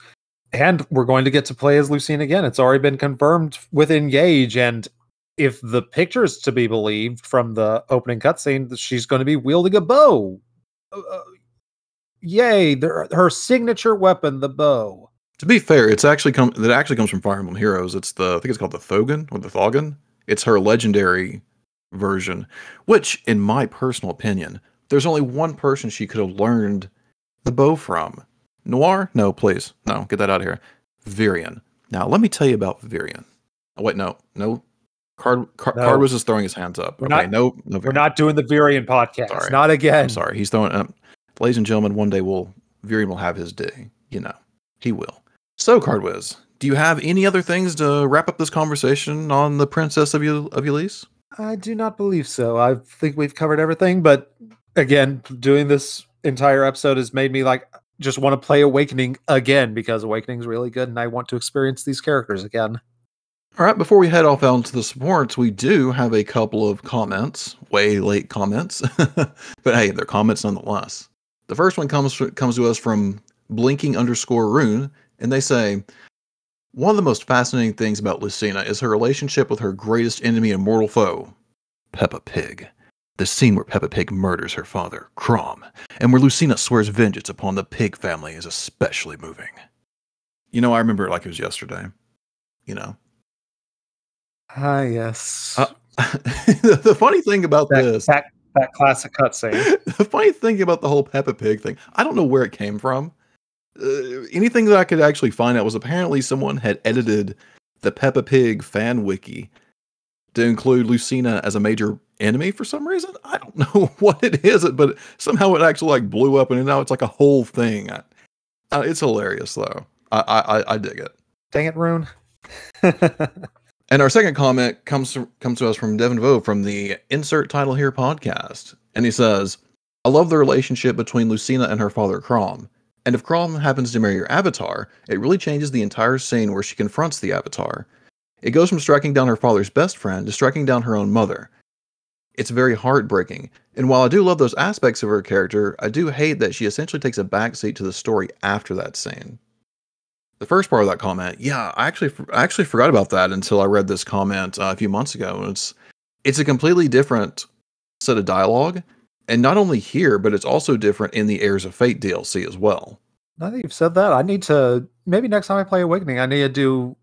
And we're going to get to play as Lucina again. It's already been confirmed with Engage. And if the picture is to be believed from the opening cutscene, she's going to be wielding a bow. Uh, uh, yay, her signature weapon, the bow. To be fair, it's actually come that actually comes from Fire Emblem Heroes. It's the I think it's called the Thogan or the Thogan. It's her legendary version, which, in my personal opinion, there's only one person she could have learned the bow from. Noire? No, please. No, get that out of here. Virion. Now, let me tell you about Virion. Oh, wait, no, no. Card, Card, No. Card was just throwing his hands up. We're okay, not- no, no. We're not doing the Virion podcast. Sorry. Not again. I'm sorry. He's throwing up. Ladies and gentlemen, one day we'll Virion will have his day. You know, he will. So, Cardwiz, do you have any other things to wrap up this conversation on the Princess of Eu- of Ylisse? I do not believe so. I think we've covered everything, but again, doing this entire episode has made me like just want to play Awakening again because Awakening is really good and I want to experience these characters again. All right, before we head off out into the supports, we do have a couple of comments, way late comments, but hey, they're comments nonetheless. The first one comes comes to us from blinking underscore rune, and they say, one of the most fascinating things about Lucina is her relationship with her greatest enemy and mortal foe, Peppa Pig. The scene where Peppa Pig murders her father, Chrom, and where Lucina swears vengeance upon the pig family is especially moving. You know, I remember it like it was yesterday. You know, Ah, yes. Uh, the, the funny thing about that, this, that, that classic cutscene. the funny thing about the whole Peppa Pig thing, I don't know where it came from. Uh, anything that I could actually find out was apparently someone had edited the Peppa Pig fan wiki to include Lucina as a major enemy for some reason. I don't know what it is, but somehow it actually like blew up, and now it's like a whole thing. I- Uh, it's hilarious though. I, I I- I dig it. Dang it, Rune. And our second comment comes to, comes to us from Devin Vo from the Insert Title Here podcast. And he says, I love the relationship between Lucina and her father Chrom. And if Chrom happens to marry your avatar, it really changes the entire scene where she confronts the avatar. It goes from striking down her father's best friend to striking down her own mother. It's very heartbreaking. And while I do love those aspects of her character, I do hate that she essentially takes a backseat to the story after that scene. The first part of that comment, yeah, I actually I actually forgot about that until I read this comment uh, a few months ago. It's it's a completely different set of dialogue, and not only here, but it's also different in the Heirs of Fate DLC as well. Now that you've said that, I need to maybe next time I play Awakening, I need to do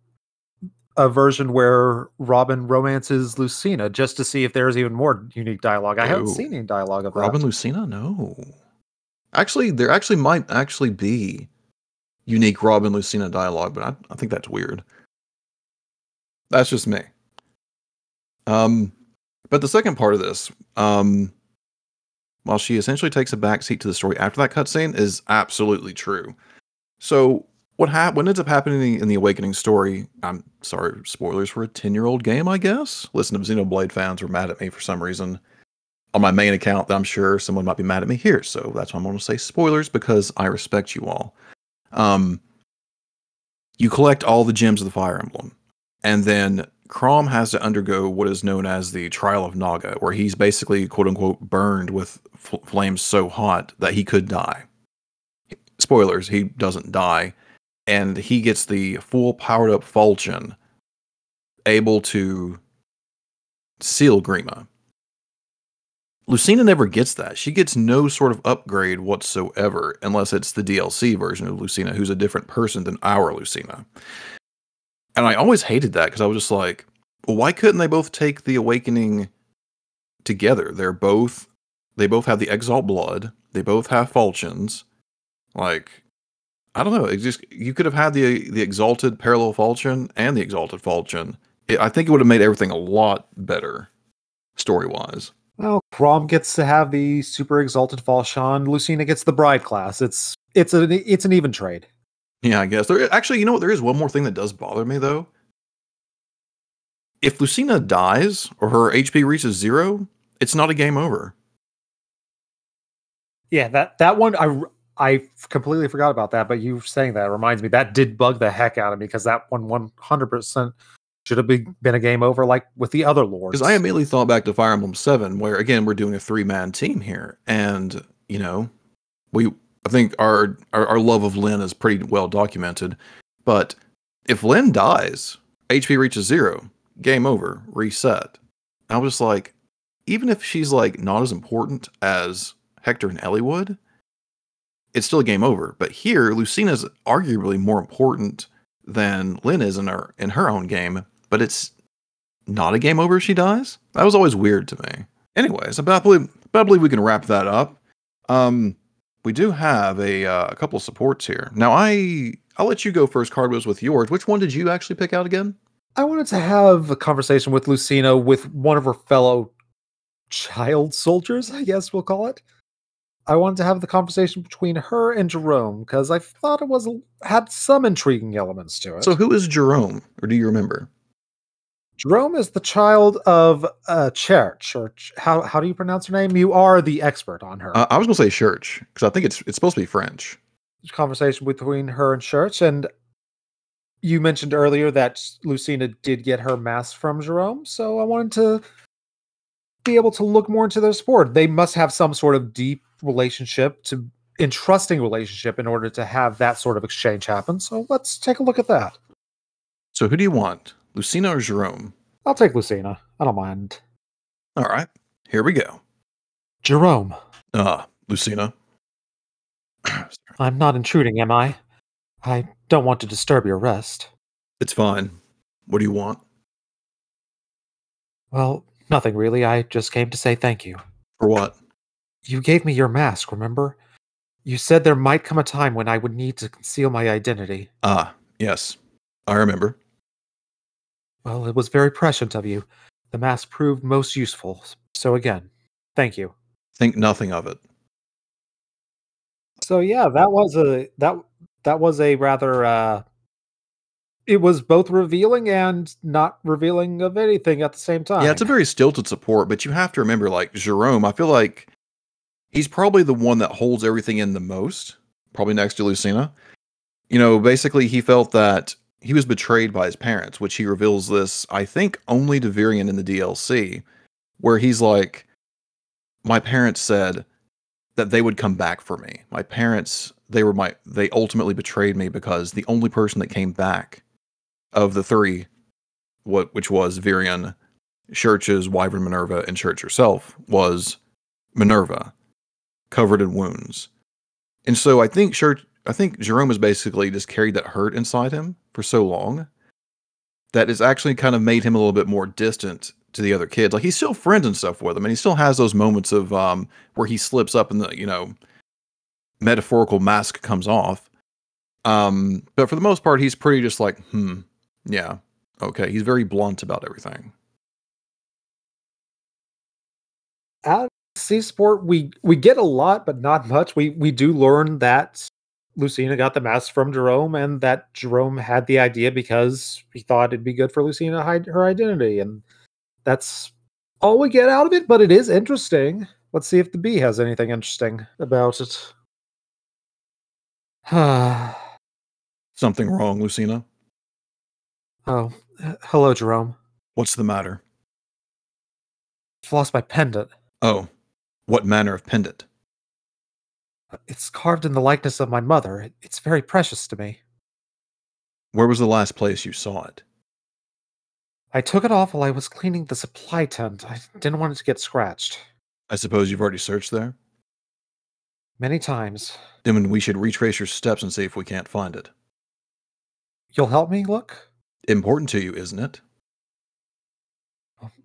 a version where Robin romances Lucina just to see if there's even more unique dialogue. I haven't seen any dialogue of Robin that. Lucina? No. Actually, there actually might actually be unique Robin Lucina dialogue, but I, I think that's weird. That's just me. Um, but the second part of this, um, while she essentially takes a backseat to the story after that cutscene, is absolutely true. So what hap- what ends up happening in the Awakening story? I'm sorry, spoilers for a ten year old game, I guess. Listen, to Xenoblade fans were mad at me for some reason on my main account. I'm sure someone might be mad at me here, so that's why I'm going to say spoilers because I respect you all. Um, you collect all the gems of the Fire Emblem, and then Chrom has to undergo what is known as the Trial of Naga, where he's basically quote unquote burned with f- flames so hot that he could die. Spoilers: he doesn't die, and he gets the full powered up falchion, able to seal Grima. Lucina never gets that. She gets no sort of upgrade whatsoever unless it's the DLC version of Lucina, who's a different person than our Lucina. And I always hated that because I was just like, well, why couldn't they both take the awakening together? They're both they both have the exalt blood. They both have falchions. Like, I don't know. It just you could have had the the exalted parallel falchion and the exalted falchion. It, I think it would have made everything a lot better story wise. Well, Chrom gets to have the super exalted Falchion. Lucina gets the bride class. It's it's a it's an even trade. Yeah, I guess. There actually, you know what? There is one more thing that does bother me though. If Lucina dies or her HP reaches zero, it's not a game over. Yeah, that that one I I completely forgot about that. But you saying that reminds me that did bug the heck out of me because that one one hundred percent should have been, mm. been a game over like with the other lords. Because I immediately thought back to Fire Emblem Seven, where again we're doing a three man team here, and you know, we I think our, our our love of Lyn is pretty well documented. But if Lyn dies, HP reaches zero, game over, reset. I was just like, even if she's like not as important as Hector and Eliwood, it's still a game over. But here, Lucina's arguably more important than Lyn is in her in her own game, but it's not a game over if she dies. That was always weird to me. Anyways, I believe, I believe we can wrap that up. Um, we do have a, uh, a couple supports here. Now, I I'll let you go first. Cardwiz with yours. Which one did you actually pick out again? I wanted to have a conversation with Lucina with one of her fellow child soldiers, I guess we'll call it. I wanted to have the conversation between her and Gerome because I thought it was had some intriguing elements to it. So, who is Gerome, or do you remember? Gerome is the child of uh, Cherche, or Ch- how how do you pronounce her name? You are the expert on her. Uh, I was gonna say church because I think it's it's supposed to be French. conversation between her and Cherche, and you mentioned earlier that Lucina did get her mask from Gerome, so I wanted to be able to look more into their sport. They must have some sort of deep relationship to entrusting relationship in order to have that sort of exchange happen. So let's take a look at that. So, who do you want, Lucina or Gerome? I'll take Lucina. I don't mind. All right, here we go. Gerome, Ah, Lucina. I'm not intruding, am I? I don't want to disturb your rest. it's fine. What do you want? Well, nothing really. I just came to say thank you. For what? You gave me your mask, remember? You said there might come a time when I would need to conceal my identity. Ah, yes, I remember. Well, it was very prescient of you. The mask proved most useful. So again, thank you. Think nothing of it. So yeah, that was a that that was a rather uh it was both revealing and not revealing of anything at the same time. Yeah, it's a very stilted support, but you have to remember, like Gerome, I feel like he's probably the one that holds everything in the most probably next to Lucina. You know, basically, he felt that he was betrayed by his parents, which he reveals this, I think, only to Virion in the DLC, where he's like, My parents said that they would come back for me. My parents, they were my, they ultimately betrayed me because the only person that came back of the three, what, which was Virion, Cherche's Wyvern Minerva, and Cherche herself, was Minerva, covered in wounds. And so I think Cherche, I think Gerome has basically just carried that hurt inside him for so long that it's actually kind of made him a little bit more distant to the other kids. Like he's still friends and stuff with them, and he still has those moments of um where he slips up and the you know metaphorical mask comes off. Um, but for the most part, he's pretty just like, hmm, yeah, okay. He's very blunt about everything. At C support, we we get a lot, but not much. We we do learn that Lucina got the mask from Gerome, and that Gerome had the idea because he thought it'd be good for Lucina to hide her identity, and that's all we get out of it. But it is interesting. Let's see if the bee has anything interesting about it. oh, Something wrong, Lucina? h- hello, Gerome. What's the matter? I've lost my pendant. Oh, what manner of pendant? It's carved in the likeness of my mother. It's very precious to me. Where was the last place you saw it? I took it off while I was cleaning the supply tent. I didn't want it to get scratched. I suppose you've already searched there? Many times. Then we should retrace your steps and see if we can't find it. You'll help me look? Important to you, isn't it?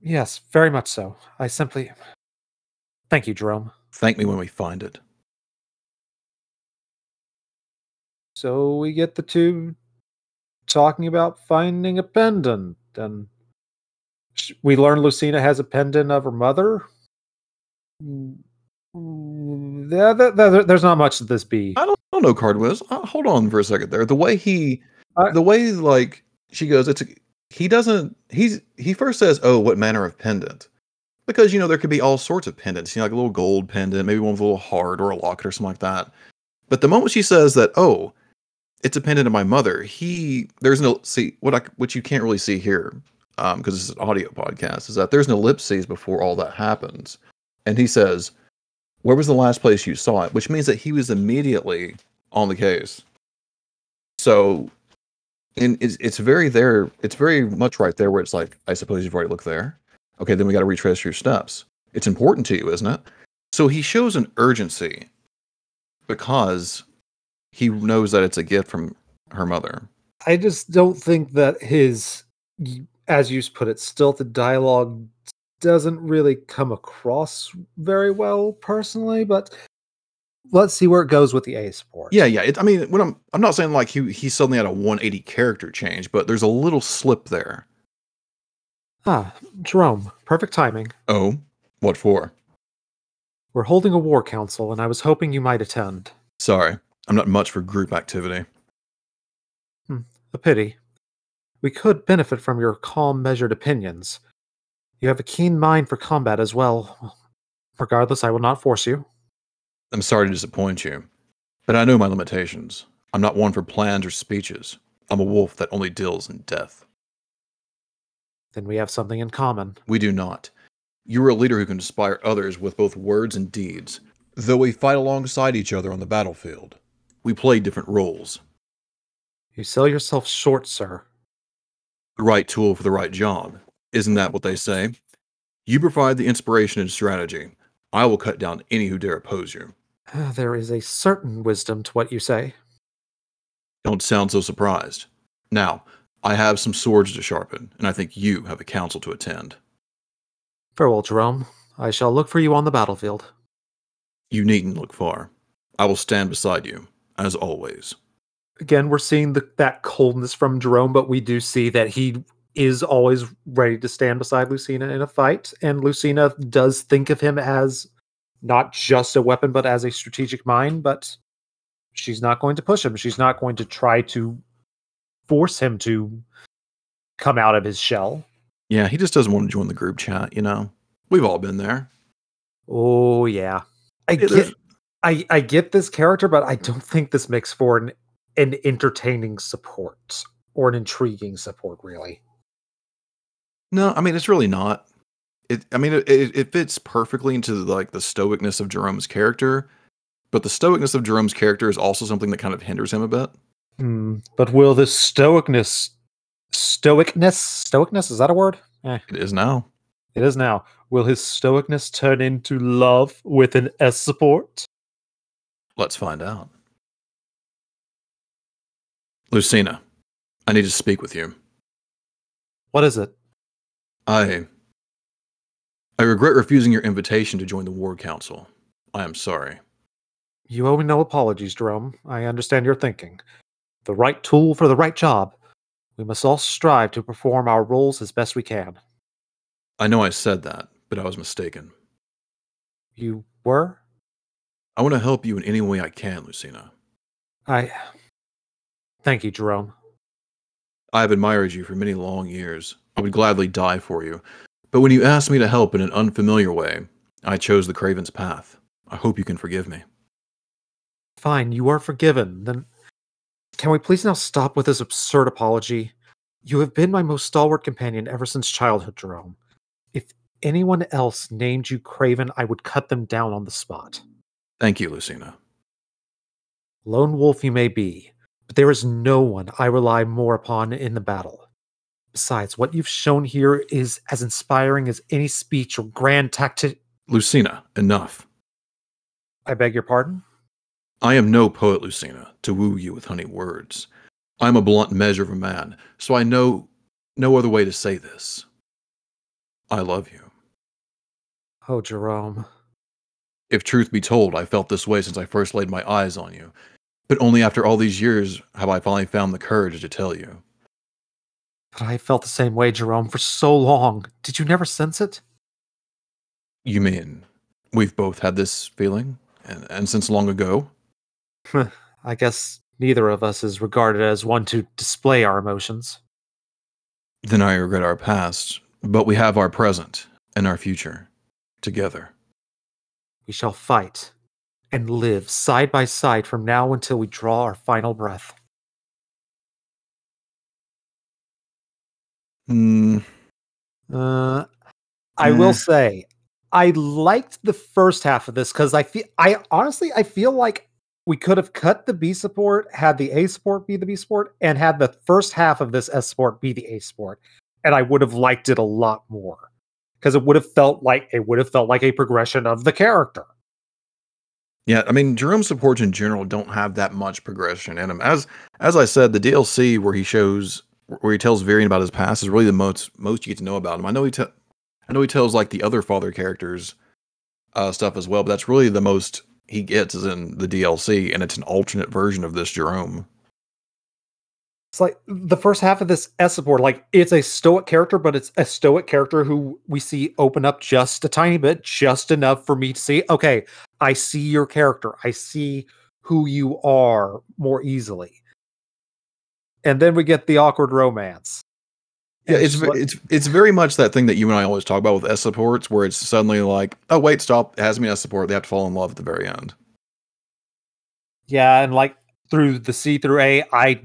Yes, very much so. I simply. Thank you, Gerome. Thank me when we find it. So we get the two talking about finding a pendant, and we learn Lucina has a pendant of her mother. Mm, there- there- there- there's not much to this be. I don't, I don't know, Cardwiz. Uh, hold on for a second there. The way he, I- the way like she goes, it's a, he doesn't. He's he first says, "Oh, what manner of pendant?" Because you know there could be all sorts of pendants. You know, like a little gold pendant, maybe one with a little heart or a locket or something like that. But the moment she says that, "Oh, it's a pendant of my mother," he there's no see what I what you can't really see here um because it's an audio podcast is that there's an ellipses before all that happens, and he says, "Where was the last place you saw it?" Which means that he was immediately on the case. So, and it's it's very there. It's very much right there where it's like, I suppose you've already looked there. Okay, then we got to retrace your steps. It's important to you, isn't it? So he shows an urgency because he knows that it's a gift from her mother. I just don't think that his, as you put it, stilted dialogue doesn't really come across very well personally, but let's see where it goes with the A support. Yeah, yeah. It, I mean, when I'm I'm not saying like he he suddenly had a 180 character change, but there's a little slip there. Ah, Gerome, perfect timing. Oh, what for? We're holding a war council, and I was hoping you might attend. Sorry, I'm not much for group activity. A pity. We could benefit from your calm, measured opinions. You have a keen mind for combat as well. Regardless, I will not force you. I'm sorry to disappoint you, but I know my limitations. I'm not one for plans or speeches. I'm a wolf that only deals in death. Then we have something in common. We do not. You are a leader who can inspire others with both words and deeds. Though we fight alongside each other on the battlefield, we play different roles. You sell yourself short, sir. The right tool for the right job. Isn't that what they say? You provide the inspiration and strategy. I will cut down any who dare oppose you. Ah, There is a certain wisdom to what you say. Don't sound so surprised. Now, I have some swords to sharpen, and I think you have a council to attend. Farewell, Gerome. I shall look for you on the battlefield. You needn't look far. I will stand beside you, as always. Again, we're seeing the, that coldness from Gerome, but we do see that he is always ready to stand beside Lucina in a fight. And Lucina does think of him as not just a weapon, but as a strategic mind. But she's not going to push him. She's not going to try to force him to come out of his shell. Yeah, he just doesn't want to join the group chat, you know? We've all been there. Oh, yeah. I Yeah, get, there's- I I get this character, but I don't think this makes for an an entertaining support or an intriguing support, really. No, I mean it's really not. It, I mean, it, it, it fits perfectly into like the stoicness of Gerome's character, but the stoicness of Gerome's character is also something that kind of hinders him a bit. Hmm, but will this stoicness, stoicness, stoicness is that a word? Eh, It is now. it is now. Will his stoicness turn into love with an S support? Let's find out. Lucina, I need to speak with you. What is it? I I regret refusing your invitation to join the War Council. I am sorry. You owe me no apologies, Gerome. I understand your thinking. The right tool for the right job. We must all strive to perform our roles as best we can. I know I said that, but I was mistaken. You were? I want to help you in any way I can, Lucina. I. Thank you, Gerome. I have admired you for many long years. I would gladly die for you. But when you asked me to help in an unfamiliar way, I chose the Craven's path. I hope you can forgive me. Fine, you are forgiven. Then can we please now stop with this absurd apology? You have been my most stalwart companion ever since childhood, Gerome. If anyone else named you Craven, I would cut them down on the spot. Thank you, Lucina. Lone wolf you may be, but there is no one I rely more upon in the battle. Besides, what you've shown here is as inspiring as any speech or grand tactic. Lucina, enough. I beg your pardon? I am no poet, Lucina, to woo you with honey words. I am a blunt measure of a man, so I know no other way to say this. I love you. Oh, Gerome. If truth be told, I felt this way since I first laid my eyes on you. But only after all these years have I finally found the courage to tell you. But I felt the same way, Gerome, for so long. Did you never sense it? You mean we've both had this feeling? And, and since long ago? I guess neither of us is regarded as one to display our emotions. Then I regret our past, but we have our present and our future together. We shall fight and live side by side from now until we draw our final breath. Hmm. Uh, I will Eh. say, I liked the first half of this because I feel, I honestly, I feel like we could have cut the B support, had the A support be the B support, and had the first half of this S support be the A support, and I would have liked it a lot more because it would have felt like it would have felt like a progression of the character. Yeah, I mean, Gerome supports in general don't have that much progression in them. As as I said, the DLC where he shows where he tells Virion about his past is really the most most you get to know about him. I know he te- I know he tells like the other father characters uh, stuff as well, but that's really the most he gets is in the DLC, and it's an alternate version of this Gerome. It's like the first half of this S support, like it's a stoic character, but it's a stoic character who we see open up just a tiny bit, just enough for me to see, okay, I see your character. I see who you are more easily. And then we get the awkward romance. Yeah, it's it's it's very much that thing that you and I always talk about with S supports, where it's suddenly like, oh wait, stop, it has me S support. They have to fall in love at the very end. yeah, and like through the C through A, I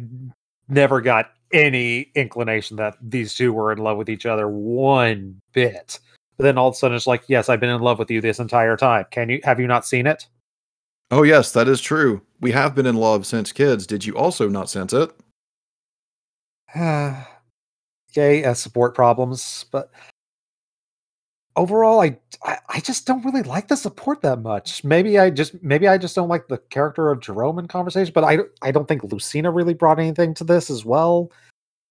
never got any inclination that these two were in love with each other one bit. But then all of a sudden it's like, yes, I've been in love with you this entire time. Can you have you not seen it? Oh yes, that is true. We have been in love since kids. Did you also not sense it? Yay, uh, support problems, but overall, I, I I just don't really like the support that much. Maybe I just maybe I just don't like the character of Gerome in conversation, but I I don't think Lucina really brought anything to this as well.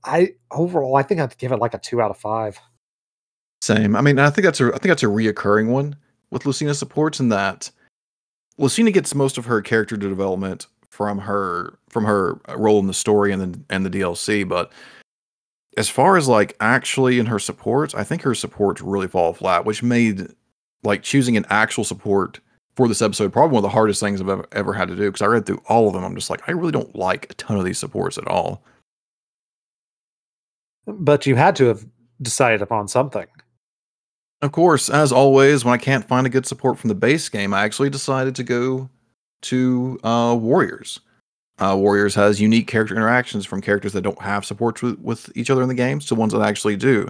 I overall, I think I'd give it like a two out of five. Same. I mean, I think that's a I think that's a reoccurring one with Lucina supports in that Lucina gets most of her character development from her from her role in the story and then and the DLC, but as far as like actually in her supports, I think her supports really fall flat, which made like choosing an actual support for this episode probably one of the hardest things I've ever, ever had to do because I read through all of them. I'm just like, I really don't like a ton of these supports at all. But you had to have decided upon something. Of course, as always, when I can't find a good support from the base game, I actually decided to go to uh, Warriors. Uh, Warriors has unique character interactions from characters that don't have supports with, with each other in the games to ones that actually do.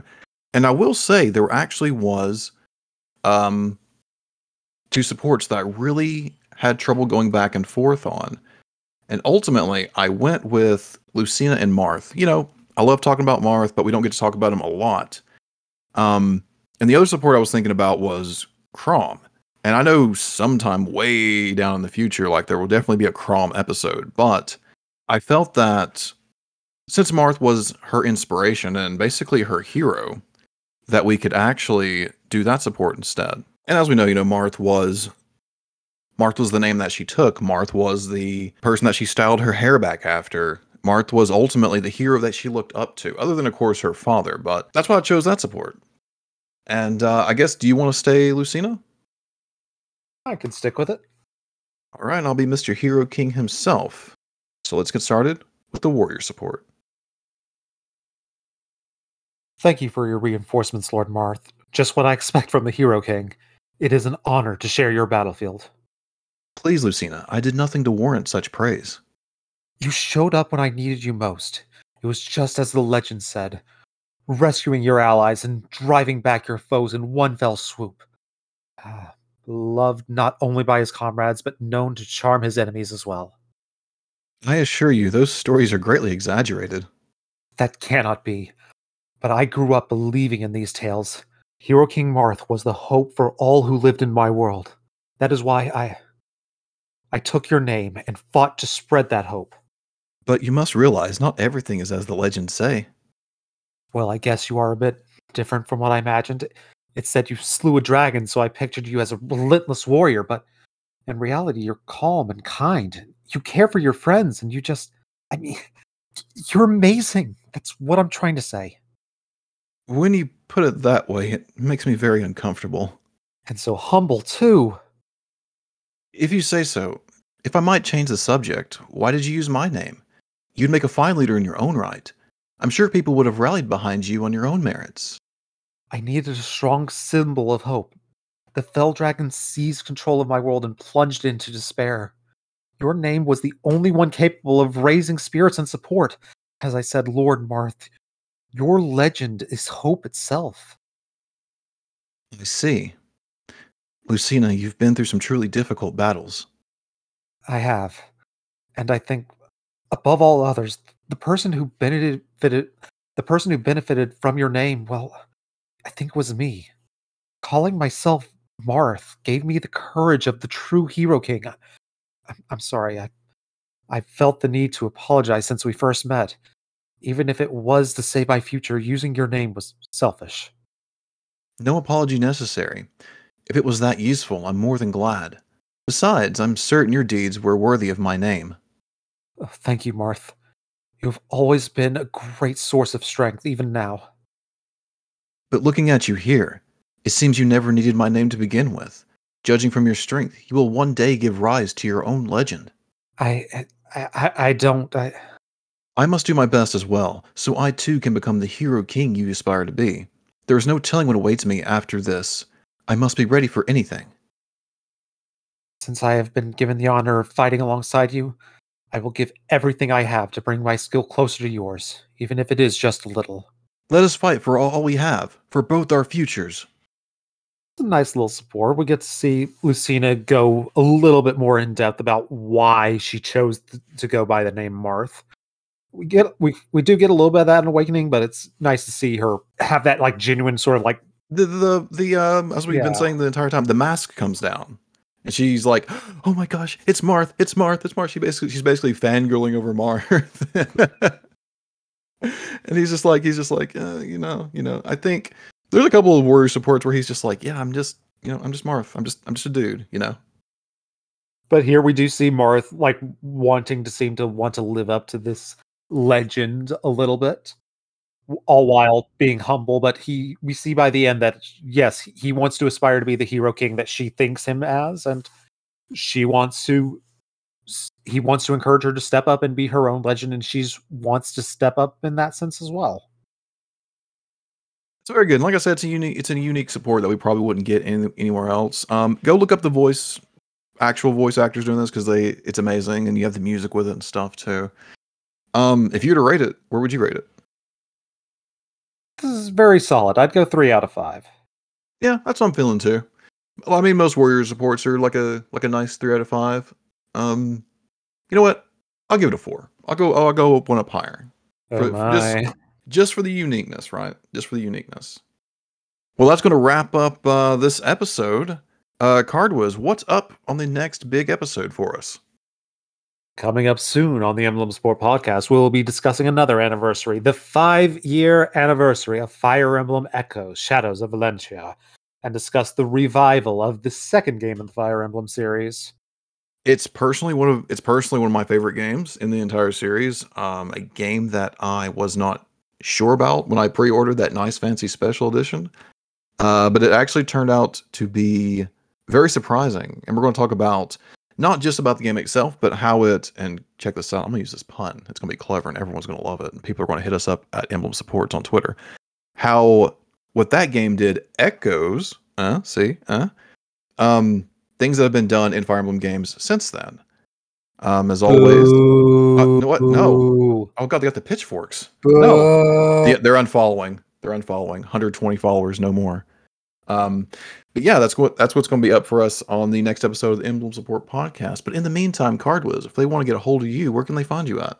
And I will say there actually was um, two supports that I really had trouble going back and forth on. And ultimately, I went with Lucina and Marth. You know, I love talking about Marth, but we don't get to talk about him a lot. Um, and the other support I was thinking about was Chrom. And I know sometime way down in the future, like there will definitely be a Chrom episode, but I felt that since Marth was her inspiration and basically her hero, that we could actually do that support instead. And as we know, you know, Marth was Marth was the name that she took. Marth was the person that she styled her hair back after. Marth was ultimately the hero that she looked up to, other than of course her father, but that's why I chose that support. And uh, I guess, do you want to stay Lucina? I can stick with it. All right, I'll be Mr. Hero King himself. So let's get started with the warrior support. Thank you for your reinforcements, Lord Marth. Just what I expect from the Hero King. It is an honor to share your battlefield. Please, Lucina, I did nothing to warrant such praise. You showed up when I needed you most. It was just as the legend said rescuing your allies and driving back your foes in one fell swoop. Ah, loved not only by his comrades, but known to charm his enemies as well. I assure you, those stories are greatly exaggerated. That cannot be. But I grew up believing in these tales. Hero King Marth was the hope for all who lived in my world. That is why I. I took your name and fought to spread that hope. But you must realize not everything is as the legends say. Well, I guess you are a bit different from what I imagined. It said you slew a dragon, so I pictured you as a relentless warrior, but in reality, you're calm and kind. You care for your friends, and you just. I mean, you're amazing. That's what I'm trying to say. When you put it that way, it makes me very uncomfortable. And so humble, too. If you say so, if I might change the subject, why did you use my name? You'd make a fine leader in your own right. I'm sure people would have rallied behind you on your own merits. I needed a strong symbol of hope. The Fell Dragon seized control of my world and plunged into despair. Your name was the only one capable of raising spirits and support. As I said, Lord Marth, your legend is hope itself. I see. Lucina, you've been through some truly difficult battles. I have. And I think, above all others, the person who benefited the person who benefited from your name, well, I think it was me. Calling myself Marth gave me the courage of the true Hero King. I'm, I'm sorry. I I felt the need to apologize since we first met. Even if it was to save my future, using your name was selfish. No apology necessary. If it was that useful, I'm more than glad. Besides, I'm certain your deeds were worthy of my name. Oh, thank you, Marth. You've always been a great source of strength, even now. But looking at you here, it seems you never needed my name to begin with. Judging from your strength, you will one day give rise to your own legend. I, I, I, don't. I. I must do my best as well, so I too can become the hero king you aspire to be. There is no telling what awaits me after this. I must be ready for anything. Since I have been given the honor of fighting alongside you, I will give everything I have to bring my skill closer to yours, even if it is just a little. Let us fight for all we have, for both our futures. It's a nice little support. We get to see Lucina go a little bit more in depth about why she chose th- to go by the name Marth. We get we we do get a little bit of that in Awakening, but it's nice to see her have that like genuine sort of like The the the um as we've Yeah. been saying the entire time, the mask comes down. And she's like, "Oh my gosh, it's Marth! It's Marth! It's Marth!" She basically, she's basically fangirling over Marth. and he's just like, he's just like, uh, you know, you know. I think there's a couple of warrior supports where he's just like, "Yeah, I'm just, you know, I'm just Marth. I'm just, I'm just a dude," you know. But here we do see Marth like wanting to seem to want to live up to this legend a little bit, all while being humble. But he, we see by the end that yes, he wants to aspire to be the hero king that she thinks him as, and she wants to. He wants to encourage her to step up and be her own legend, and she's wants to step up in that sense as well. It's very good. And like I said, it's a unique, it's a unique support that we probably wouldn't get any, anywhere else. Um, go look up the voice actual voice actors doing this because they it's amazing and you have the music with it and stuff too. Um, if you were to rate it, where would you rate it? This is very solid. I'd go three out of five. Yeah, that's what I'm feeling too. Well, I mean, most Warriors supports are like a like a nice three out of five. Um, you know what? I'll give it a four. I'll go. I'll go one up higher. Oh For- my. just- just for the uniqueness, right? Just for the uniqueness. Well, that's going to wrap up uh, this episode. Uh, Cardwiz, what's up on the next big episode for us? Coming up soon on the Emblem Support podcast, we'll be discussing another anniversary, the five year anniversary of Fire Emblem Echoes Shadows of Valencia, and discuss the revival of the second game in the Fire Emblem series. It's personally one of it's personally one of my favorite games in the entire series. Um, a game that I was not sure about when I pre-ordered that nice fancy special edition, uh, but it actually turned out to be very surprising. And we're going to talk about not just about the game itself, but how it and check this out. I'm going to use this pun. It's going to be clever, and everyone's going to love it. And people are going to hit us up at Emblem Supports on Twitter. How what that game did echoes. Uh, see, uh, um, things that have been done in Fire Emblem games since then. Um, as always, no, what? No. Oh god, they got the pitchforks. Boo. Yeah, they're unfollowing. They're unfollowing. 120 followers, no more. Um, but yeah, that's what that's what's going to be up for us on the next episode of the Emblem Support Podcast. But in the meantime, Cardwiz, if they want to get a hold of you, where can they find you at?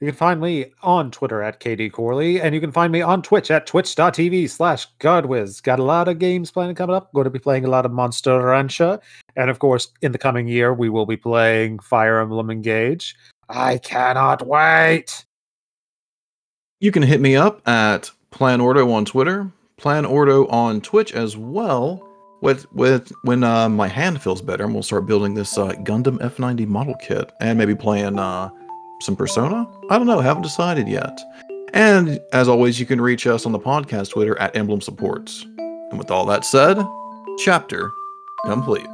You can find me on Twitter at KD Corley, and you can find me on Twitch at twitch.tv slash Cardwiz. Got a lot of games planned coming up. Going to be playing a lot of Monster Rancher. And of course, in the coming year, we will be playing Fire Emblem Engage. I cannot wait. You can hit me up at Plan Ordo on Twitter, Plan Ordo on Twitch as well. With with when uh, my hand feels better, and we'll start building this uh, Gundam F90 model kit, and maybe playing uh, some Persona. I don't know, haven't decided yet. And as always, you can reach us on the podcast Twitter at Emblem Supports. And with all that said, chapter complete.